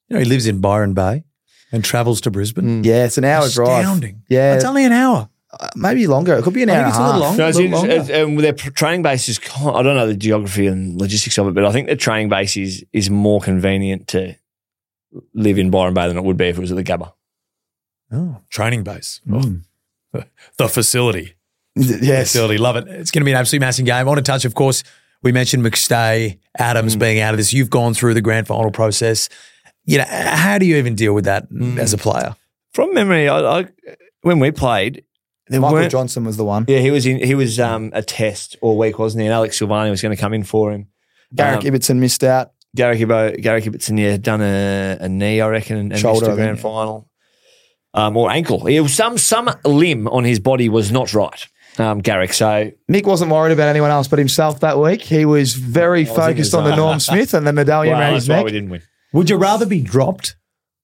You know, he lives in Byron Bay and travels to Brisbane. Yeah, it's an hour drive. Astounding. Yeah. It's only an hour. Uh, maybe longer. It could be an I hour think and a it's a little long. No, it's little in- longer. it's- and their training base is. I don't know the geography and logistics of it, but I think the training base is is more convenient to live in Byron Bay than it would be if it was at the Gabba. Oh, training base. Oh. The facility. Yes. Facility. Love it. It's going to be an absolutely massive game. I want to touch, of course, we mentioned McStay, Adams Mm. being out of this. You've gone through the grand final process. You know, how do you even deal with that Mm. as a player? From memory, I, I, when we played, there Michael Johnson was the one. Yeah, he was in. He was um, a test all week, wasn't he? And Alex Silvagni was going to come in for him. Garrick Um, Ibbotson missed out. Garrick Ibo, Garrick Ibbotson, yeah, done a, a knee, I reckon, and, and Shoulder, missed I the think, grand yeah. final, um, or ankle. He was some some limb on his body was not right. Um, Garrick, so Mick wasn't worried about anyone else but himself that week. He was very focused on the Norm Smith and the medallion well, around that's his why neck. we didn't win. Would you rather be dropped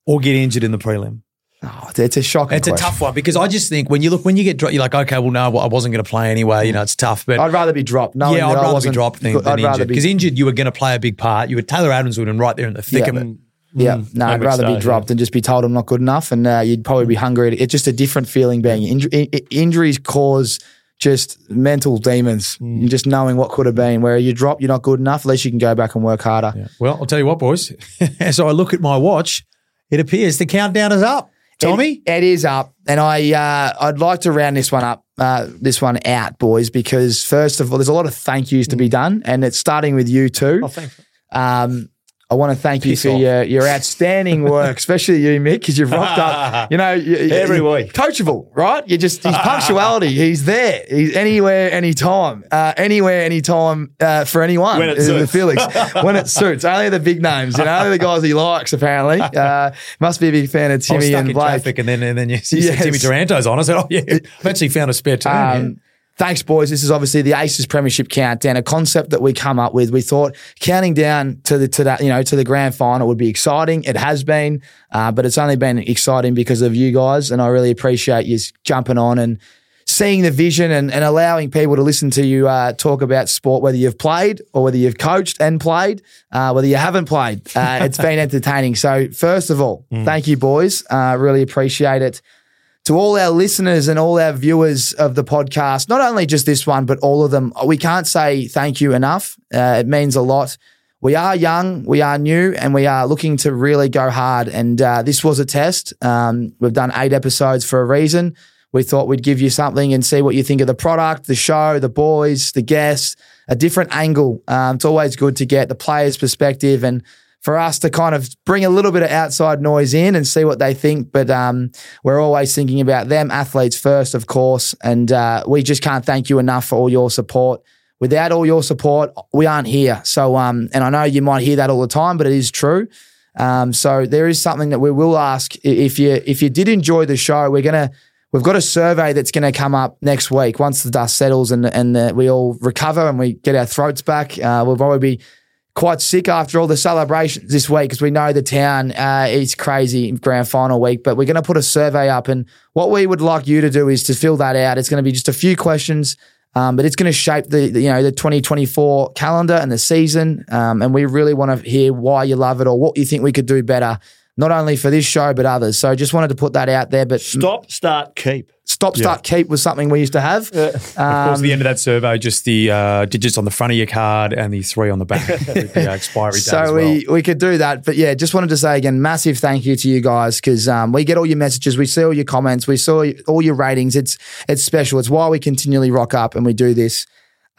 or get injured in the prelim? Oh, it's a shocking. It's a tough one because I just think when you look when you get dropped, you're like, okay, well, no, I wasn't going to play anyway. You know, it's tough, but I'd rather be dropped. knowing yeah, I'd rather be wasn't dropped than, good- than I'd rather injured be because injured, you were going to play a big part. You were Taylor Adams would have been right there in the thick Yeah. of it. Yeah, Mm, no, I I'd rather say, be dropped than just be told I'm not good enough, and uh, you'd probably be hungry. It's just a different feeling being inju- i- i- injuries cause just mental demons, Mm. and just knowing what could have been. Where you drop, you're not good enough. At least you can go back and work harder. Well, I'll tell you what, boys. As I look at my watch, it appears the countdown is up. Tommy, It- it is up, and I uh, I'd like to round this one up, uh, this one out, boys, because first of all, there's a lot of thank yous to be done, and it's starting with you too. Oh, thanks. Um, I want to thank you for off. your, your outstanding work, especially you, Mick, because you've rocked up. You know, you, you- Every you're week. coachable, right? You just his punctuality. He's there. He's anywhere, anytime, uh, anywhere, anytime uh, for anyone. When it the suits. Felix. when it suits. Only the big names. You know, only the guys he likes. Apparently, uh, must be a big fan of Timmy stuck and in Blake. traffic, and then and then you, you Yes. Timmy Taranto's on. I said, oh yeah, I've actually found a spare time. Um, Thanks, boys. This is obviously the Aces Premiership countdown, a concept that we come up with. We thought counting down to the to that you know to the grand final would be exciting. It has been, uh, but it's only been exciting because of you guys, and I really appreciate you jumping on and seeing the vision and, and allowing people to listen to you uh, talk about sport, whether you've played or whether you've coached and played, uh, whether you haven't played. Uh, it's been entertaining. So, first of all, thank you, boys. Uh, really appreciate it to all our listeners and all our viewers of the podcast, not only just this one, but all of them, we can't say thank you enough. Uh, it means a lot. We are young, we are new, and we are looking to really go hard. And uh, this was a test. Um, we've done eight episodes for a reason. We thought we'd give you something and see what you think of the product, the show, the boys, the guests, a different angle. Um, it's always good to get the player's perspective and for us to kind of bring a little bit of outside noise in and see what they think. But um, we're always thinking about them, athletes first, of course. And uh, we just can't thank you enough for all your support. Without all your support, we aren't here. So, um, and I know you might hear that all the time, but it is true. Um, so there is something that we will ask if you if you did enjoy the show. We're gonna we've got a survey that's going to come up next week once the dust settles and and uh, we all recover and we get our throats back. Uh, we'll probably be quite sick after all the celebrations this week because we know the town uh, is crazy grand final week. But we're going to put a survey up, and what we would like you to do is to fill that out. It's going to be just a few questions. Um, but it's going to shape the, the, you know the 2024 calendar and the season, um, and we really want to hear why you love it or what you think we could do better, not only for this show but others. So just wanted to put that out there. But Stop, start, keep. stop, start, keep was something we used to have. Towards Um, the end of that survey, just the uh, digits on the front of your card and the three on the back with the uh, expiry date So as well. we, we could do that. But yeah, just wanted to say again, massive thank you to you guys because um, we get all your messages, we see all your comments, we saw all your ratings. It's it's special. It's why we continually rock up and we do this.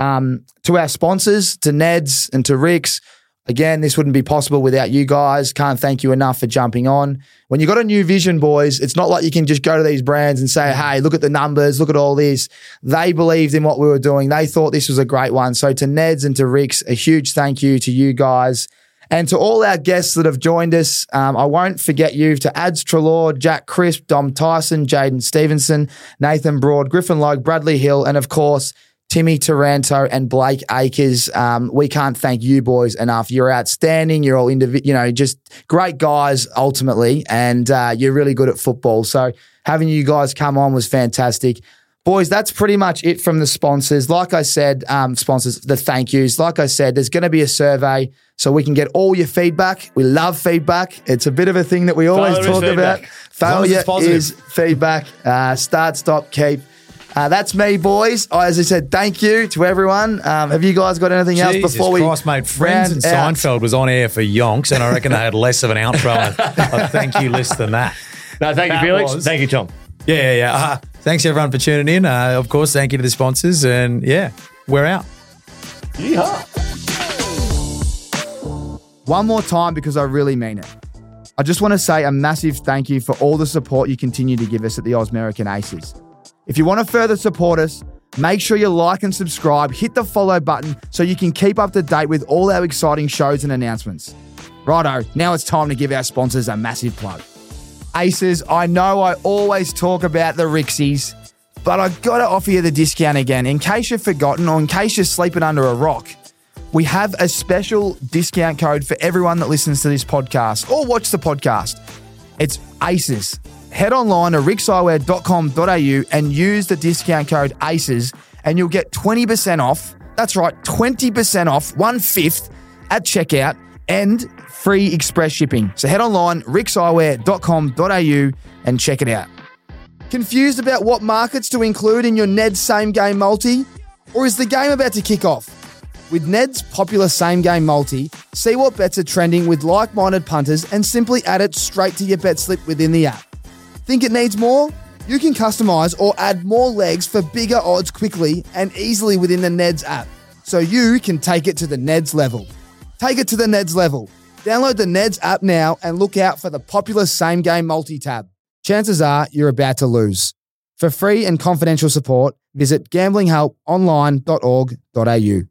Um, to our sponsors, to Neds and to RIXX, again, this wouldn't be possible without you guys. Can't thank you enough for jumping on. When you got a new vision, boys, it's not like you can just go to these brands and say, hey, look at the numbers, look at all this. They believed in what we were doing. They thought this was a great one. So to Neds and to RIXX, a huge thank you to you guys. And to all our guests that have joined us, um, I won't forget you to Ads Treloar, Jack Crisp, Dom Tyson, Jaden Stevenson, Nathan Broad, Griffin Logue, Bradley Hill, and of course, Timmy Taranto and Blake Acres. Um, we can't thank you boys enough. You're outstanding. You're all individ- you know, just great guys ultimately, and uh, you're really good at football. So having you guys come on was fantastic. Boys, that's pretty much it from the sponsors. Like I said, um, sponsors, the thank yous. Like I said, there's going to be a survey so we can get all your feedback. We love feedback. It's a bit of a thing that we always Failure talk about. feedback. long as Failure is feedback. Uh, start, stop, keep. Uh, that's me, boys. I- As I said, thank you to everyone. Um, have you guys got anything else Jesus before we Christ, mate. Friends and out? Seinfeld was on air for yonks, and I reckon they had less of an outro and a thank you list than that. No, thank you, Felix. was- Thank you, Tom. Yeah, yeah, yeah. Uh, thanks everyone for tuning in. Uh, of course, thank you to the sponsors, and yeah, we're out. Yeah. One more time because I really mean it. I just want to say a massive thank you for all the support you continue to give us at the Ausmerican Aces. If you want to further support us, make sure you like and subscribe, hit the follow button so you can keep up to date with all our exciting shows and announcements. Righto, now it's time to give our sponsors a massive plug. Aces, I know I always talk about the Rixies, but I've gotta offer you the discount again in case you've forgotten or in case you're sleeping under a rock. We have a special discount code for everyone that listens to this podcast or watch the podcast. It's ACES. Head online to rixxeyewear.com.au and use the discount code ACES and you'll get 20% off. That's right, 20% off, one fifth at checkout and free express shipping. So head online, rixxeyewear.com.au and check it out. Confused about what markets to include in your Ned same game multi? Or is the game about to kick off? With Ned's popular same game multi, see what bets are trending with like minded punters and simply add it straight to your bet slip within the app. Think it needs more? You can customize or add more legs for bigger odds quickly and easily within the Neds app, so you can take it to the Neds level. Take it to the Neds level. Download the Neds app now and look out for the popular same game multi tab. Chances are you're about to lose. For free and confidential support, visit gamblinghelponline.org.au.